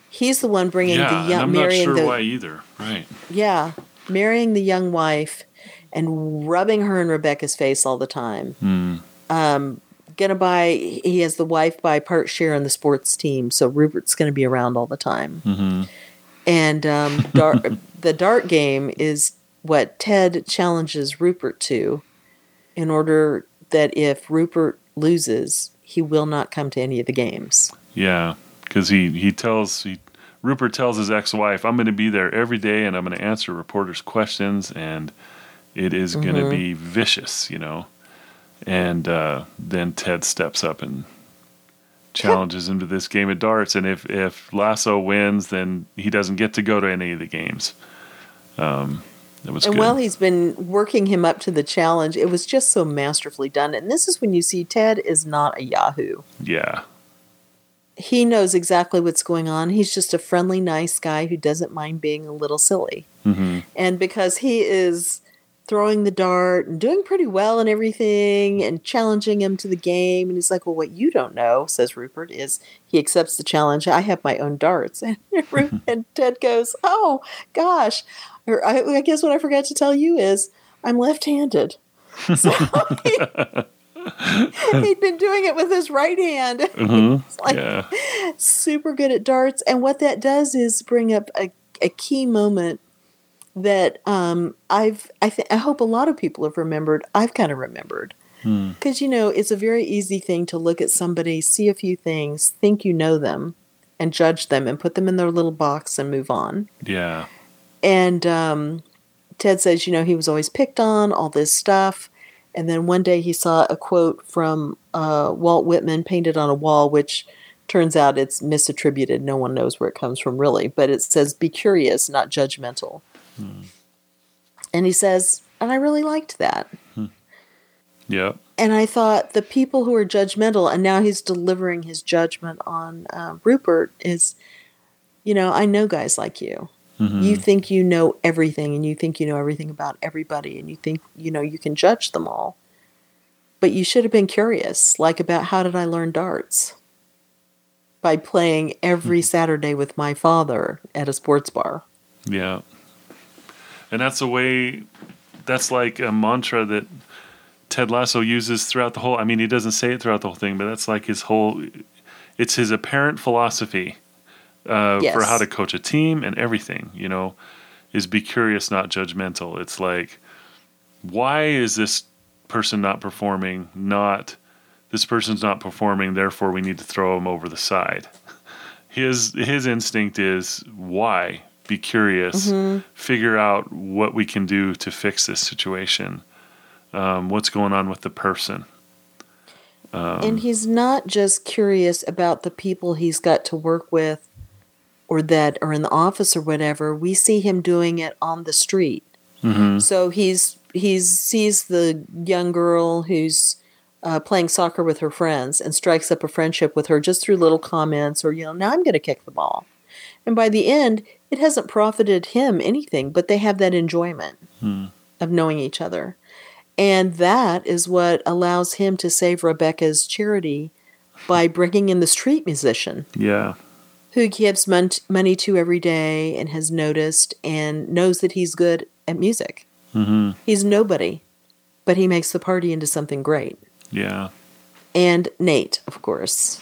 He's the one bringing yeah, the young, I'm not marrying sure the why either. Right. yeah, marrying the young wife and rubbing her in Rebecca's face all the time. Hmm. Um, gonna buy. He has the wife buy part share in the sports team, so Rupert's gonna be around all the time. Mm-hmm. And um, dart, the dart game is what Ted challenges Rupert to, in order that if Rupert loses, he will not come to any of the games. Yeah, because he he tells he Rupert tells his ex-wife, "I'm going to be there every day, and I'm going to answer reporters' questions, and it is going to be vicious, you know." And uh, then Ted steps up and challenges him to this game of darts, and if if Lasso wins, then he doesn't get to go to any of the games. Um, it was And good. while he's been working him up to the challenge, it was just so masterfully done. And this is when you see Ted is not a Yahoo. yeah, He knows exactly what's going on. He's just a friendly, nice guy who doesn't mind being a little silly. hmm And because he is throwing the dart and doing pretty well and everything and challenging him to the game, and he's like, Well, what you don't know, says Rupert, is he accepts the challenge. I have my own darts. And, and Ted goes, Oh, gosh. Or I, I guess what I forgot to tell you is I'm left handed. So he, he'd been doing it with his right hand. Mhm. Like, yeah, super good at darts and what that does is bring up a, a key moment that um, I've I, th- I hope a lot of people have remembered I've kind of remembered Hmm. because you know it's a very easy thing to look at somebody see a few things think you know them and judge them and put them in their little box and move on yeah, and um, Ted says, you know, he was always picked on, all this stuff. And then one day he saw a quote from uh, Walt Whitman painted on a wall, which turns out it's misattributed. No one knows where it comes from, really. But it says, be curious, not judgmental. And he says, and I really liked that. yeah, And I thought the people who are judgmental, and now he's delivering his judgment on uh, Rupert, is, you know, I know guys like you. Mhm. You think you know everything, and you think you know everything about everybody, and you think, you know, you can judge them all. But you should have been curious, like about how did I learn darts? By playing every Saturday with my father at a sports bar. yeah. And that's a way. That's like a mantra that Ted Lasso uses throughout the whole. I mean, he doesn't say it throughout the whole thing, but that's like his whole. It's his apparent philosophy uh, for how to coach a team and everything. You know, is be curious, not judgmental. It's like, why is this person not performing? Not this person's not performing, therefore we need to throw him over the side. His his instinct is why? Be curious, figure out what we can do to fix this situation. Um, what's going on with the person? Um, and he's not just curious about the people he's got to work with or that are in the office or whatever. We see him doing it on the street. mhm. So he's he's sees the young girl who's uh, playing soccer with her friends and strikes up a friendship with her just through little comments or you know now I'm going to kick the ball, and by the end it hasn't profited him anything, but they have that enjoyment of knowing each other, and that is what allows him to save Rebecca's charity by bringing in the street musician Yeah, who gives mon- money to every day and has noticed and knows that he's good at music. hmm He's nobody, but he makes the party into something great. yeah, And Nate, of course,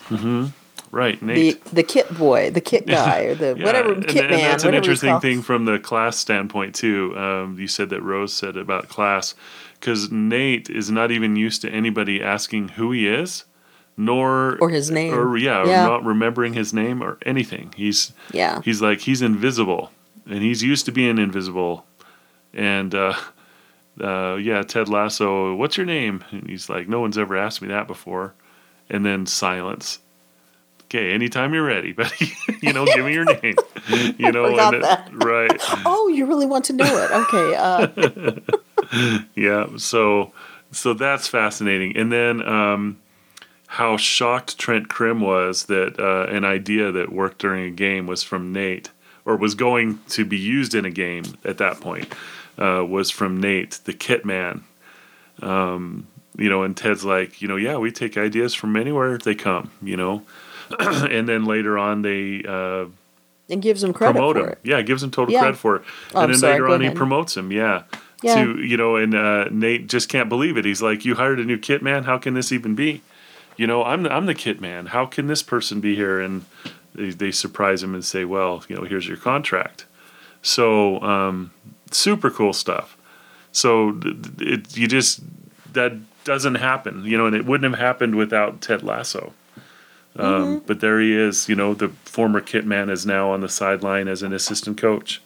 right. Nate. the the kit boy, the kit guy, or the Yeah, whatever and, kit and man. that's an interesting thing from the class standpoint too. Um, you said that Rose said about class because Nate is not even used to anybody asking who he is, nor Or his name. or yeah, or Yeah. not remembering his name or anything. He's Yeah, he's like he's invisible, and he's used to being invisible, and. uh uh, yeah, Ted Lasso, what's your name? And he's like, no one's ever asked me that before. And then silence. Okay, anytime you're ready, buddy. you know, give me your name. You know, and that. right. Oh, you really want to know it? Okay. Uh, Yeah. So, so that's fascinating. And then, um, how shocked Trent Crimm was that uh, an idea that worked during a game was from Nate, or was going to be used in a game at that point, uh, was from Nate, the Kit Man. Um, you know, and Ted's like, you know, yeah, we take ideas from anywhere they come, you know. and then later on, they uh, and gives him credit promote for him. it. Yeah, gives him total Yeah. credit for it. Oh, and then sorry, later on, he promotes him. Yeah. Yeah. To you know, and uh, Nate just can't believe it. He's like, "You hired a new kit man. How can this even be? You know, I'm the, I'm the kit man. How can this person be here?" And they, they surprise him and say, "Well, you know, here's your contract." So um, super cool stuff. So it you just that doesn't happen, you know, and it wouldn't have happened without Ted Lasso. Um, But there he is. You know, the former kit man is now on the sideline as an assistant coach.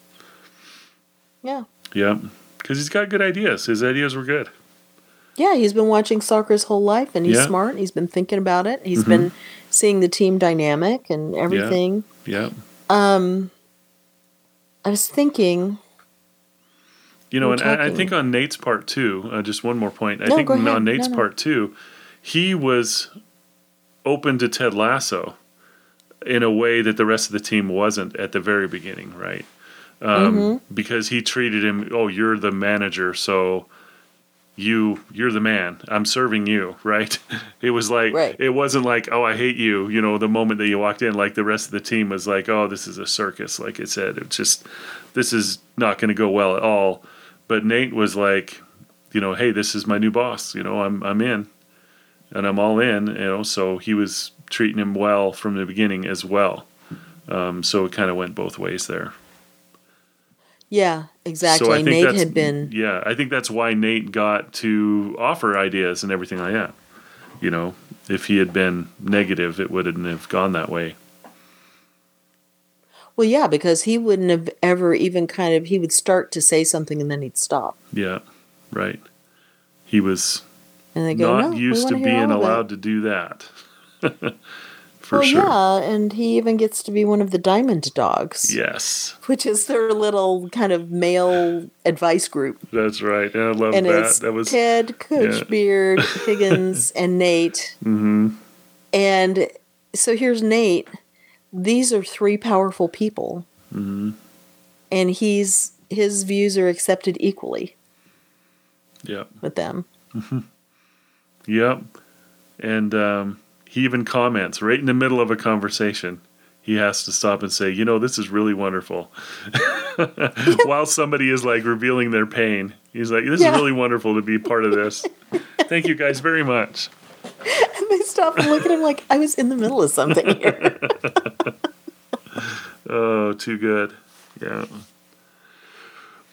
Yeah. Yeah, because he's got good ideas. His ideas were good. Yeah, he's been watching soccer his whole life and he's Yeah. smart. He's been thinking about it. He's been seeing the team dynamic and everything. Yep. I was thinking, You know, and I, I think on Nate's part too. Uh, just one more point. I No, think on. Nate's No, no. part too, he was open to Ted Lasso in a way that the rest of the team wasn't at the very beginning, right? Um, Mm-hmm. Because he treated him, oh, you're the manager, so you you're the man. I'm serving you, right? It was like Right. it wasn't like, oh, I hate you. You know, the moment that you walked in, like the rest of the team was like, oh, this is a circus. Like it said, it's just this is not going to go well at all. But Nate was like, you know, hey, this is my new boss. You know, I'm I'm in, and I'm all in. You know, so he was treating him well from the beginning as well. Um, so it kind of went both ways there. yeah, exactly. So I think Nate had been, Yeah, I think that's why Nate got to offer ideas and everything like that. You know, if he had been negative, it wouldn't have gone that way. well, yeah, because he wouldn't have ever even kind of, he would start to say something and then he'd stop. Yeah, right. He was And they go, not no, used to being all it." allowed to do that. For well, sure. yeah, and he even gets to be one of the Diamond Dogs, Yes, which is their little kind of male advice group. that's right. I love and that. it's That was Ted, Coach yeah. Beard, Higgins, and Nate. Mm-hmm. And so here's Nate. These are three powerful people, Mm-hmm. and he's his views are accepted equally yeah, with them. yep. And um, he even comments right in the middle of a conversation. He has to stop and say, "You know, this is really wonderful." While somebody is like revealing their pain, he's like, "This Yeah. is really wonderful to be part of this." Thank you guys very much. And they stop and look at him like I was in the middle of something here. Oh, too good. Yeah.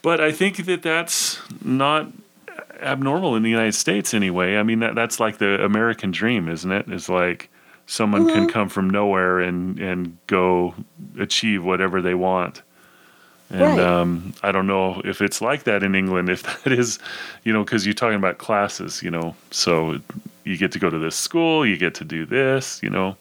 But I think that that's not abnormal in the United States anyway. I mean, that, that's like the American dream, isn't it? It's like someone can come from nowhere and, and go achieve whatever they want. And Right. um, I don't know if it's like that in England, if that is, you know, because you're talking about classes, you know, so you get to go to this school, you get to do this, you know.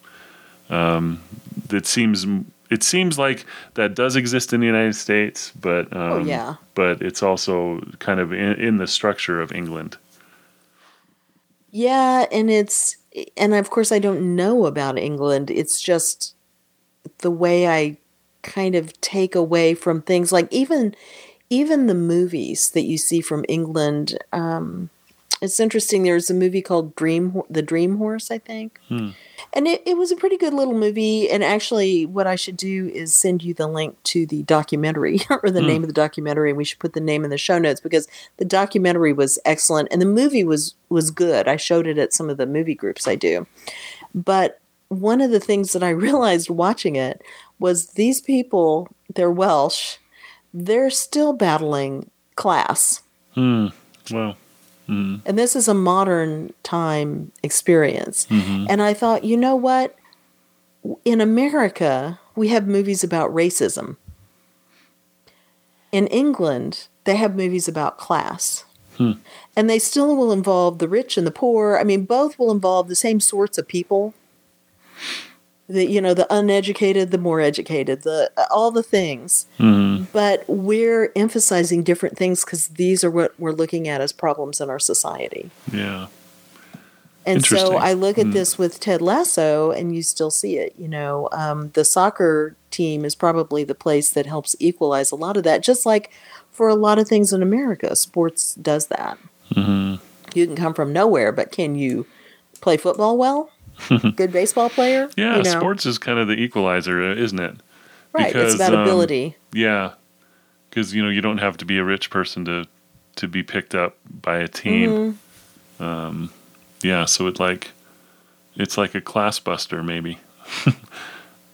Um, it seems it seems like that does exist in the United States, but um, Oh, yeah. but it's also kind of in, in the structure of England. yeah, and it's and of course I don't know about England. It's just the way I kind of take away from things like even even the movies that you see from England. Um, it's interesting. There's a movie called Dream, the Dream Horse, I think, and it, it was a pretty good little movie. And actually, what I should do is send you the link to the documentary or the hmm. name of the documentary, and we should put the name in the show notes because the documentary was excellent and the movie was was good. I showed it at some of the movie groups I do, but one of the things that I realized watching it was these people, they're Welsh, they're still battling class. Hmm. Well, And this is a modern time experience. Mm-hmm. And I thought, you know what? In America, we have movies about racism. In England, they have movies about class. Hmm. And they still will involve the rich and the poor. I mean, both will involve the same sorts of people. The you know, the uneducated, the more educated, the all the things. But we're emphasizing different things because these are what we're looking at as problems in our society. yeah, And so I look at this with Ted Lasso, and you still see it. You know, um, the soccer team is probably the place that helps equalize a lot of that. Just like for a lot of things in America, sports does that. Mm-hmm. You can come from nowhere, but can you play football well? Good baseball player? yeah. You know? Sports is kind of the equalizer, uh, isn't it? right? because, it's about um, ability. Yeah, because you know you don't have to be a rich person to to be picked up by a team. Um, yeah, so it like it's like a class buster, maybe.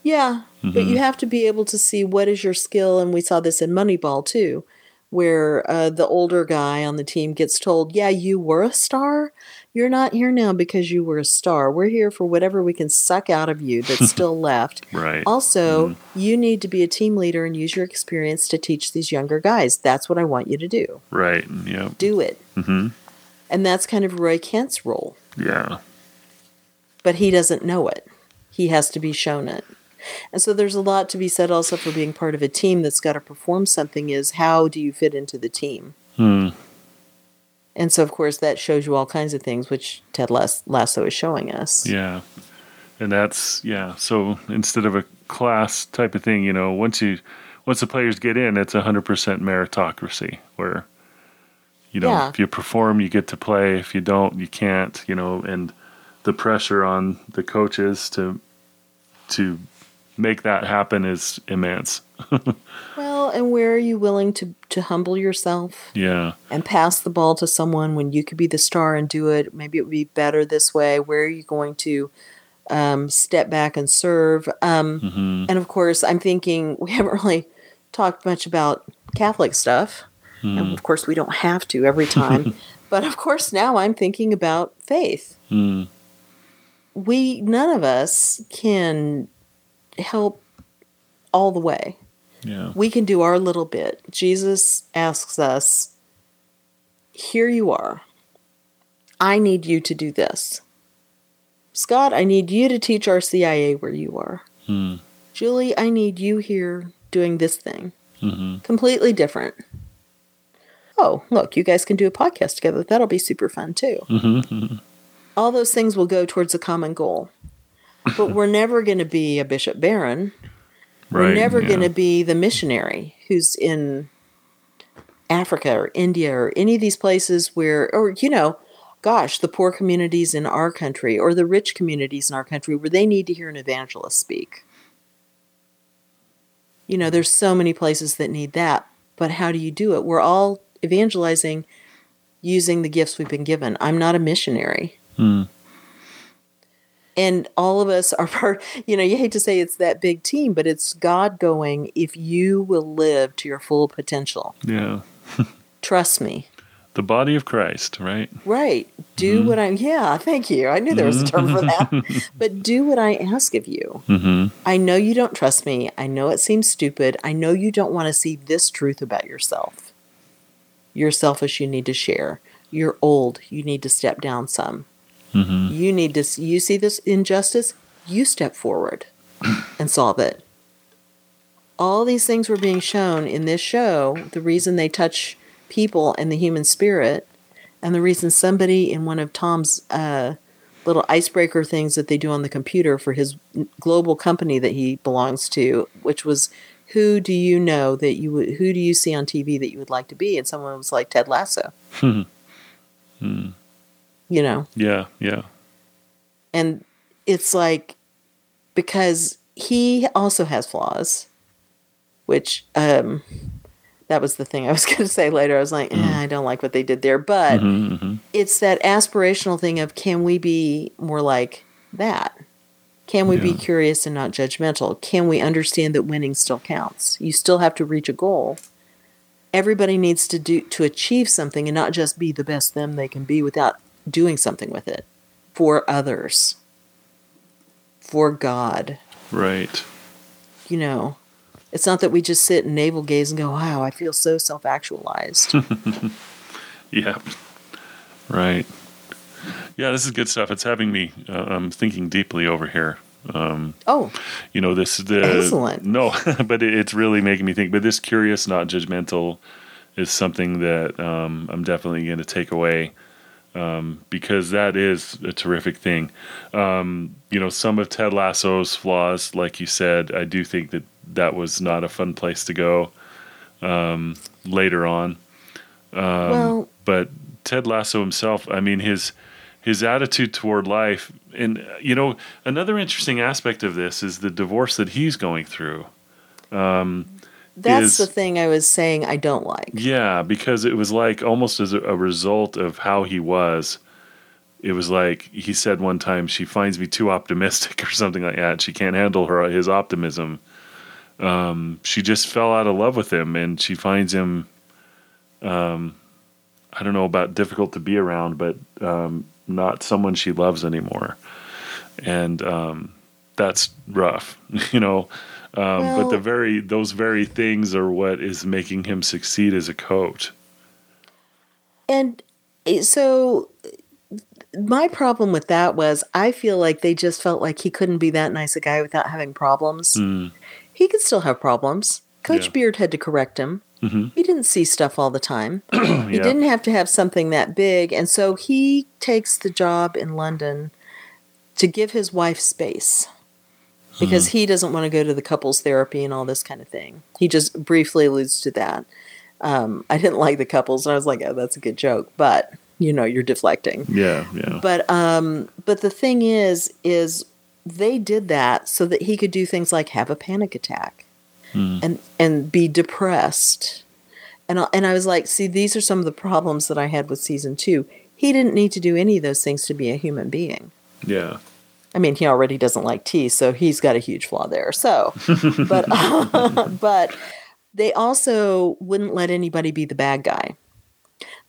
Yeah, but Mm-hmm. you have to be able to see what is your skill, and we saw this in Moneyball too, where uh, the older guy on the team gets told, "Yeah, you were a star. You're not here now because you were a star. We're here for whatever we can suck out of you that's still left. Right. Also, you need to be a team leader and use your experience to teach these younger guys. That's what I want you to do. Right. Yep. Do it. hmm And that's kind of Roy Kent's role. Yeah. but he doesn't know it. He has to be shown it. And so there's a lot to be said also for being part of a team that's got to perform something is how do you fit into the team? Hmm. And so of course that shows you all kinds of things which Ted Lasso is showing us. Yeah. And that's yeah. So instead of a class type of thing, you know, once you once the players get in, it's hundred percent meritocracy where you know, Yeah. if you perform you get to play. If you don't, you can't, you know, and the pressure on the coaches to to make that happen is immense. Well, and where are you willing to to humble yourself Yeah. and pass the ball to someone when you could be the star and do it? Maybe it would be better this way. Where are you going to um, step back and serve? Um, hmm And of course, I'm thinking we haven't really talked much about Catholic stuff. And of course, we don't have to every time. but of course, now I'm thinking about faith. Mm. We, none of us can help all the way. Yeah. We can do our little bit. Jesus asks us, Here you are. I need you to do this. Scott, I need you to teach RCIA where you are. Mm. Julie, I need you here doing this thing. hmm Completely different. Oh, look, you guys can do a podcast together. That'll be super fun too. hmm All those things will go towards a common goal. But we're never going to be a Bishop Barron. We're never yeah. going to be the missionary who's in Africa or India or any of these places where, or, you know, gosh, the poor communities in our country or the rich communities in our country where they need to hear an evangelist speak. You know, there's so many places that need that, but how do you do it? We're all evangelizing using the gifts we've been given. I'm not a missionary. Mm. And all of us are part, you know, you hate to say it's that big team, but it's God going, if you will live to your full potential, Yeah. trust me. The body of Christ, right? Right. Do what I'm, yeah, thank you. I knew there was a term for that. but do what I ask of you. hmm I know you don't trust me. I know it seems stupid. I know you don't want to see this truth about yourself. You're selfish. You need to share. You're old. You need to step down some. Hmm You need to, you see this injustice, you step forward and solve it. All these things were being shown in this show. The reason they touch people and the human spirit, and the reason somebody in one of Tom's uh, little icebreaker things that they do on the computer for his global company that he belongs to, which was, "Who do you know that you would? Who do you see on TV that you would like to be?" And someone was like Ted Lasso. You know, Yeah. Yeah. and it's like because he also has flaws which um that was the thing i was going to say later. I was like eh, i don't like what they did there. But hmm hmm it's that aspirational thing of can we be more like that? Can we be curious and not judgmental? Can we understand that winning still counts? You still have to reach a goal. Everybody needs to do to achieve something and not just be the best them they can be without doing something with it for others for god Right. you know it's not that we just sit and navel gaze and go wow i feel so self-actualized Yeah. Right. Yeah, this is good stuff. It's having me. Uh, I'm thinking deeply over here. Um, oh you know, this the Excellent. No, but it, it's really making me think. But this curious, not judgmental, is something that um, I'm definitely going to take away um, because that is a terrific thing. Um, you know, some of Ted Lasso's flaws, like you said, I do think that that was not a fun place to go um, later on. well But Ted Lasso himself, I mean, his his attitude toward life, and you know, another interesting aspect of this is the divorce that he's going through. That's is- the thing i was saying i don't like Yeah, because it was like almost as a, result of how he was. It was like he said one time, "She finds me too optimistic" or something like that. She can't handle her his optimism. Um, she just fell out of love with him, and she finds him um, I don't know about difficult to be around, but um, not someone she loves anymore, and um, that's rough, you know. Um, but the very those very things are what is making him succeed as a coach. And so my problem with that was I feel like they just felt like he couldn't be that nice a guy without having problems. Mm, He could still have problems. Coach Yeah. Beard had to correct him. mhm. He didn't see stuff all the time. He Yeah. didn't have to have something that big. And so he takes the job in London to give his wife space because he doesn't want to go to the couples therapy and all this kind of thing. He just briefly alludes to that. Um, I didn't like the couples, and I was like, "Oh, that's a good joke," but you know, you're deflecting. Yeah, yeah. But um, but the thing is, is they did that so that he could do things like have a panic attack Hmm. and and be depressed. And I- and I was like, see, these are some of the problems that I had with season two. He didn't need to do any of those things to be a human being. yeah. I mean, he already doesn't like tea, so he's got a huge flaw there. So, but but they also wouldn't let anybody be the bad guy.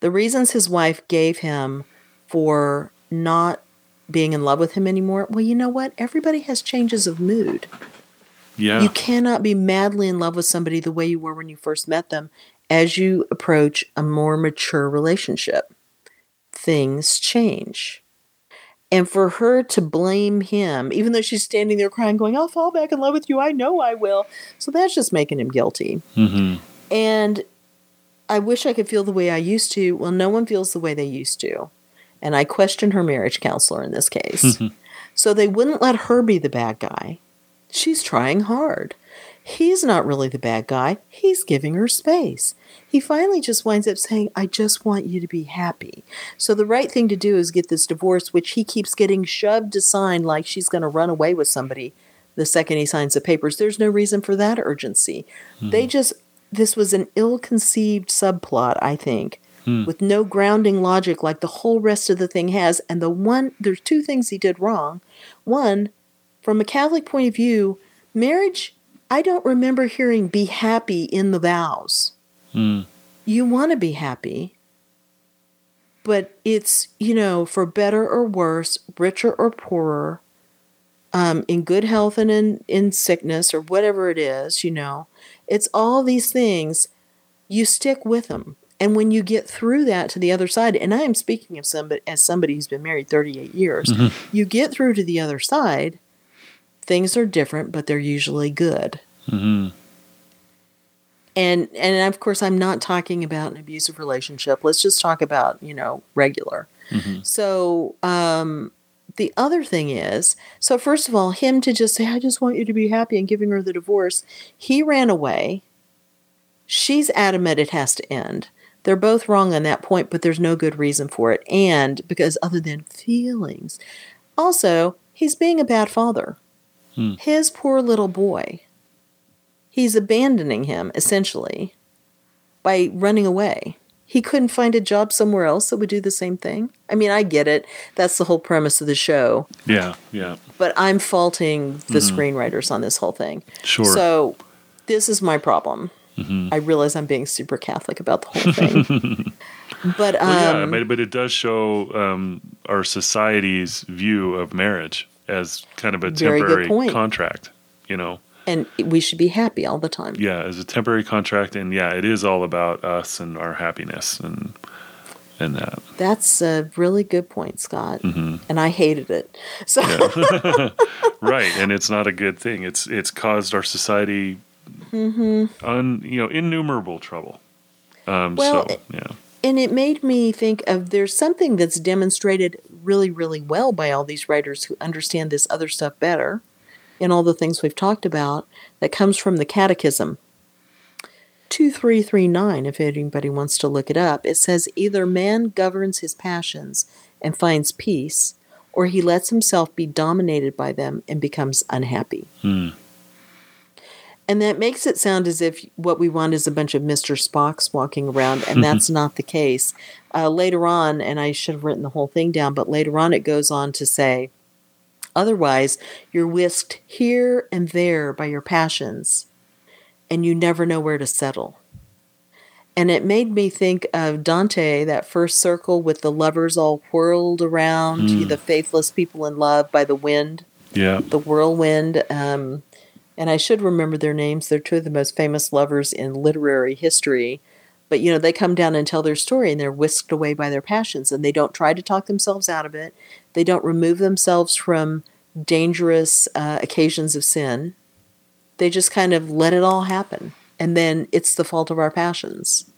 The reasons his wife gave him for not being in love with him anymore. Well, you know what? Everybody has changes of mood. Yeah. You cannot be madly in love with somebody the way you were when you first met them as you approach a more mature relationship. Things change. And for her to blame him, even though she's standing there crying, going, I'll fall back in love with you. I know I will. So that's just making him guilty. hmm And I wish I could feel the way I used to. Well, no one feels the way they used to. And I question her marriage counselor in this case. so they wouldn't let her be the bad guy. She's trying hard. He's not really the bad guy. He's giving her space. He finally just winds up saying, I just want you to be happy. So the right thing to do is get this divorce, which he keeps getting shoved to sign like she's going to run away with somebody the second he signs the papers. There's no reason for that urgency. Hmm. They just, this was an ill conceived subplot, I think, hmm. with no grounding logic like the whole rest of the thing has. And the one, there's two things he did wrong. One, from a Catholic point of view, marriage, I don't remember hearing be happy in the vows. Mm. You want to be happy, but it's, you know, for better or worse, richer or poorer, um, in good health and in, in sickness or whatever it is, you know, it's all these things. You stick with them. And when you get through that to the other side, and I am speaking of somebody as somebody who's been married 38 years, you get through to the other side, things are different, but they're usually good. hmm And and of course I'm not talking about an abusive relationship. Let's just talk about, you know, regular. So, um the other thing is, so first of all, him to just say, I just want you to be happy and giving her the divorce, he ran away. She's adamant it has to end. They're both wrong on that point, but there's no good reason for it. And because other than feelings. Also, he's being a bad father. His poor little boy. He's abandoning him, essentially, by running away. He couldn't find a job somewhere else that would do the same thing. I mean, I get it. That's the whole premise of the show. Yeah, yeah. But I'm faulting the screenwriters on this whole thing. Mm-hmm. Sure. So this is my problem. Mm-hmm. I realize I'm being super Catholic about the whole thing. but um, Well, yeah, but, but it does show um, our society's view of marriage as kind of a Very temporary contract. You know, and we should be happy all the time. yeah, as a temporary contract, and yeah, it is all about us and our happiness and and that. That's a really good point, Scott. Mm-hmm. And I hated it. So right, and it's not a good thing. It's it's caused our society, Mm-hmm. un, you know, innumerable trouble. Um, Well, so yeah, and it made me think of there's something that's demonstrated really, really well by all these writers who understand this other stuff better and all the things we've talked about that comes from the Catechism. 2339, if anybody wants to look it up, it says either man governs his passions and finds peace, or he lets himself be dominated by them and becomes unhappy. Hmm. And that makes it sound as if what we want is a bunch of Mr. Spocks walking around, and that's not the case. Uh, later on, and I should have written the whole thing down, but later on it goes on to say, otherwise, you're whisked here and there by your passions, and you never know where to settle. And it made me think of Dante, that first circle with the lovers all whirled around, the faithless people in love by the wind, Yeah. the whirlwind. Um, and I should remember their names. They're two of the most famous lovers in literary history. But, you know, they come down and tell their story and they're whisked away by their passions and they don't try to talk themselves out of it. They don't remove themselves from dangerous uh, occasions of sin. They just kind of let it all happen. And then it's the fault of our passions.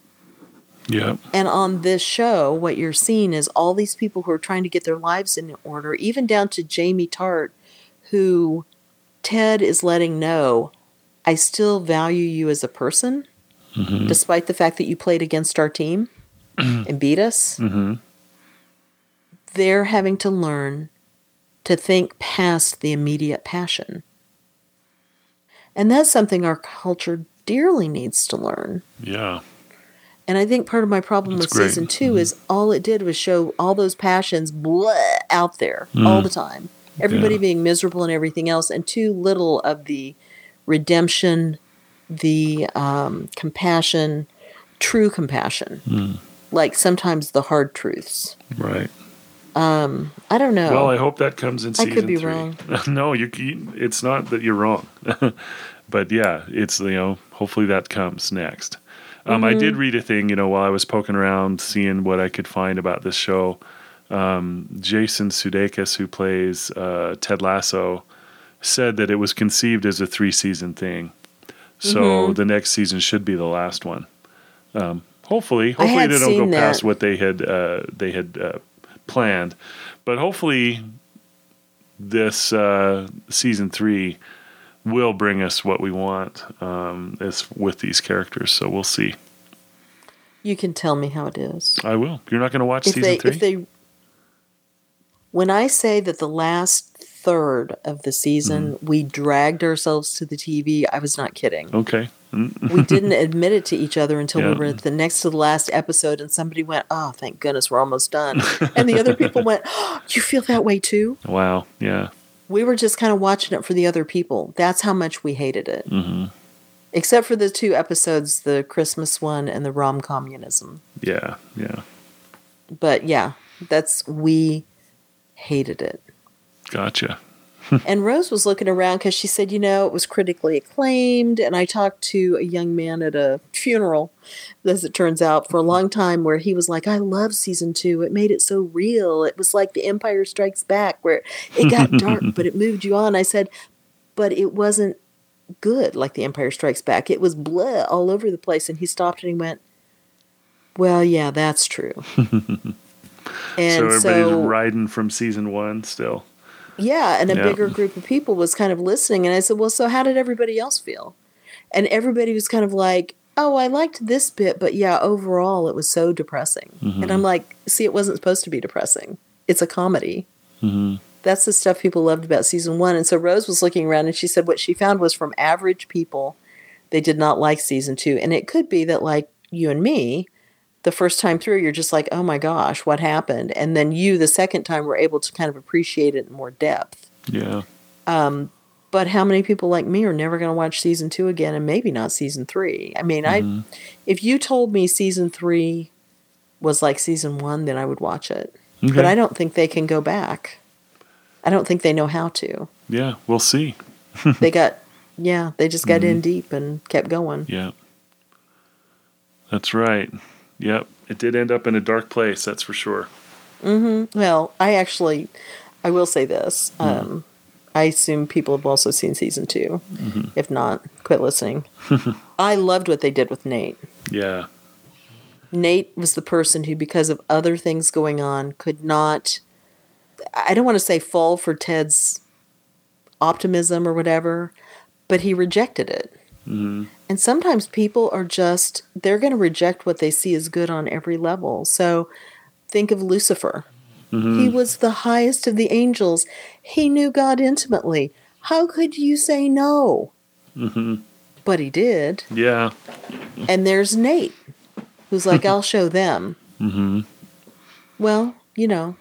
Yeah. And on this show, what you're seeing is all these people who are trying to get their lives in order, even down to Jamie Tartt, who Ted is letting know, I still value you as a person, mm-hmm. despite the fact that you played against our team and beat us. Mhm. They're having to learn to think past the immediate passion. And that's something our culture dearly needs to learn. Yeah. And I think part of my problem That's with great. season 2 is mm-hmm. all it did was show all those passions blah, out there all mm. the time. Everybody Yeah. being miserable and everything else, and too little of the redemption, the um, compassion, true compassion. Like sometimes the hard truths. Right. I don't know. Well, I hope that comes in Season I could be three. wrong. no, you, you. It's not that you're wrong, but yeah, it's you know. Hopefully that comes next. Um, I Mm-hmm. did read a thing, you know, while I was poking around, seeing what I could find about this show. Um, Jason Sudeikis, who plays uh, Ted Lasso, said that it was conceived as a three season thing. So Mm-hmm. the next season should be the last one. Um, hopefully, hopefully they don't go seen past what they had uh, they had uh, planned, but hopefully this uh, season three will bring us what we want um, as with these characters. So we'll see. you can tell me how it is. I will. You're not going to watch if season they three. if they when I say that the last third of the season Mm-hmm. we dragged ourselves to the TV, I was not kidding. okay. Mm, we didn't admit it to each other until Yeah. we were at the next to the last episode and somebody went, "Oh, thank goodness we're almost done." and the other people went, oh, "You feel that way too?" Wow. Yeah. We were just kind of watching it for the other people. That's how much we hated it. hmm Except for the two episodes, the Christmas one and the rom communism. Yeah. Yeah. But yeah, that's we hated it. Gotcha. and Rose was looking around because she said, you know, it was critically acclaimed. And I talked to a young man at a funeral, as it turns out, for a long time where he was like, I love season two. It made it so real. It was like The Empire Strikes Back, where it got dark, but it moved you on. I said, but it wasn't good like The Empire Strikes Back. It was blah all over the place. And he stopped and he went, well, yeah, that's true. and so so, everybody's riding from season one still. yeah, and a Yeah. bigger group of people was kind of listening. And I said, Well, so how did everybody else feel? And everybody was kind of like, Oh, I liked this bit, but yeah, overall it was so depressing. And I'm like, See, it wasn't supposed to be depressing. It's a comedy. hmm That's the stuff people loved about season one. And so Rose was looking around and she said what she found was from average people, they did not like season two. And it could be that, like you and me, the first time through, you're just like, oh my gosh, what happened? And then you, the second time, were able to kind of appreciate it in more depth. Yeah. Um, but how many people like me are never going to watch season two again and maybe not season three? I mean, I mm-hmm. if you told me season three was like season one, then I would watch it. But I don't think they can go back. I don't think they know how to. Yeah. We'll see. they got yeah they just got mm-hmm. in deep and kept going Yeah. That's right. Yep. It did end up in a dark place, that's for sure. Mm-hmm. well i actually i will say this hmm. um i assume people have also seen season 2 mm-hmm. if not quit listening i loved what they did with nate Yeah. nate was the person who because of other things going on could not i don't want to say fall for ted's optimism or whatever but he rejected it hmm And sometimes people are just, they're going to reject what they see as good on every level. So think of Lucifer. He was the highest of the angels. He knew God intimately. How could you say no? hmm But he did. Yeah. And there's Nate, who's like, I'll show them. hmm Well, you know,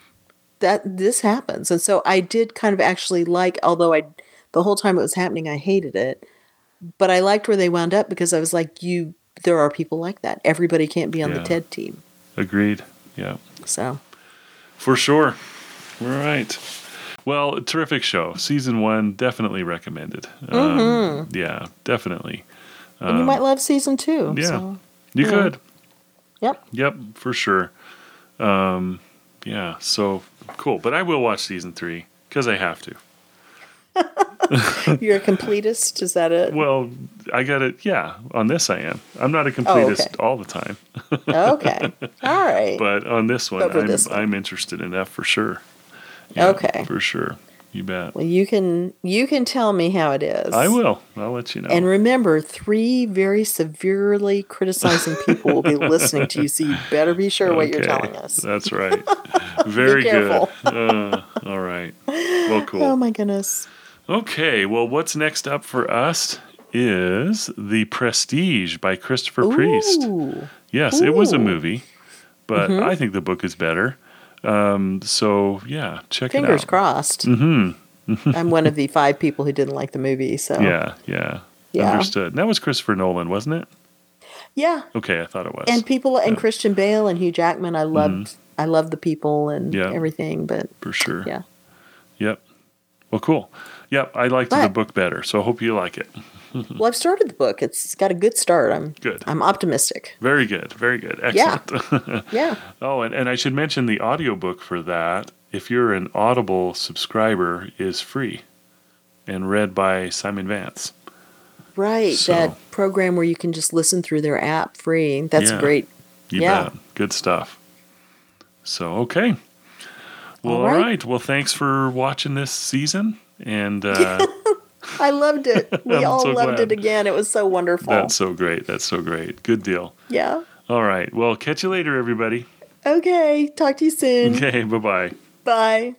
that this happens. And so I did kind of actually like, although I, the whole time it was happening, I hated it. But I liked where they wound up because I was like, you there are people like that. Everybody can't be on Yeah. the Ted team. Agreed. Yeah. So For sure. All right. Well, terrific show. Season one, definitely recommended. Um, yeah, definitely. and you might love season two. Um, yeah. So, You yeah. could. yep. Yep, for sure. Um, yeah, so cool. But I will watch season three because I have to. You're a completist. Is that it? Well, I got it. Yeah, on this I am. I'm not a completist Oh, okay. all the time, okay. All right. but on this one, I'm, this one. I'm interested in that for sure. Okay. For sure. You bet. well, you can you can tell me how it is. I will. I'll let you know. And remember, three very severely criticizing people will be listening to you, so you better be sure what you're telling us. That's right. Very good. Uh, all right. Well, cool. Oh my goodness. Okay, well, what's next up for us is The Prestige by Christopher Priest. Ooh. Yes, it was a Ooh. Mm-hmm. movie, but I think the book is better. Um, so, yeah, check Fingers it out. Fingers crossed. Mm-hmm. I'm one of the five people who didn't like the movie, so Yeah, yeah, Yeah. Understood. And that was Christopher Nolan, wasn't it? yeah. Okay, I thought it was. And people and Christian Bale and Hugh Jackman, I loved. I loved the people and Mm-hmm. Yeah. everything, but for sure. yeah. Yep. Well, cool. Yep, I liked the book better, so I hope you like it. Well, I've started the book. It's got a good start. I'm Good. I'm optimistic. Very good. Very good. Excellent. Yeah. yeah. Oh, and, and I should mention the audiobook for that, if you're an Audible subscriber, is free and read by Simon Vance. Right. So- that program where you can just listen through their app free. That's Yeah. great. Yeah. bet. Good stuff. So, okay. Well, All all right. right. Well, thanks for watching this season. And uh, I loved it. We all so loved glad. it again. It was so wonderful. that's so great. That's so great. Good deal. yeah. All right. Well, catch you later, everybody. Okay. Talk to you soon. Okay. Bye bye. Bye.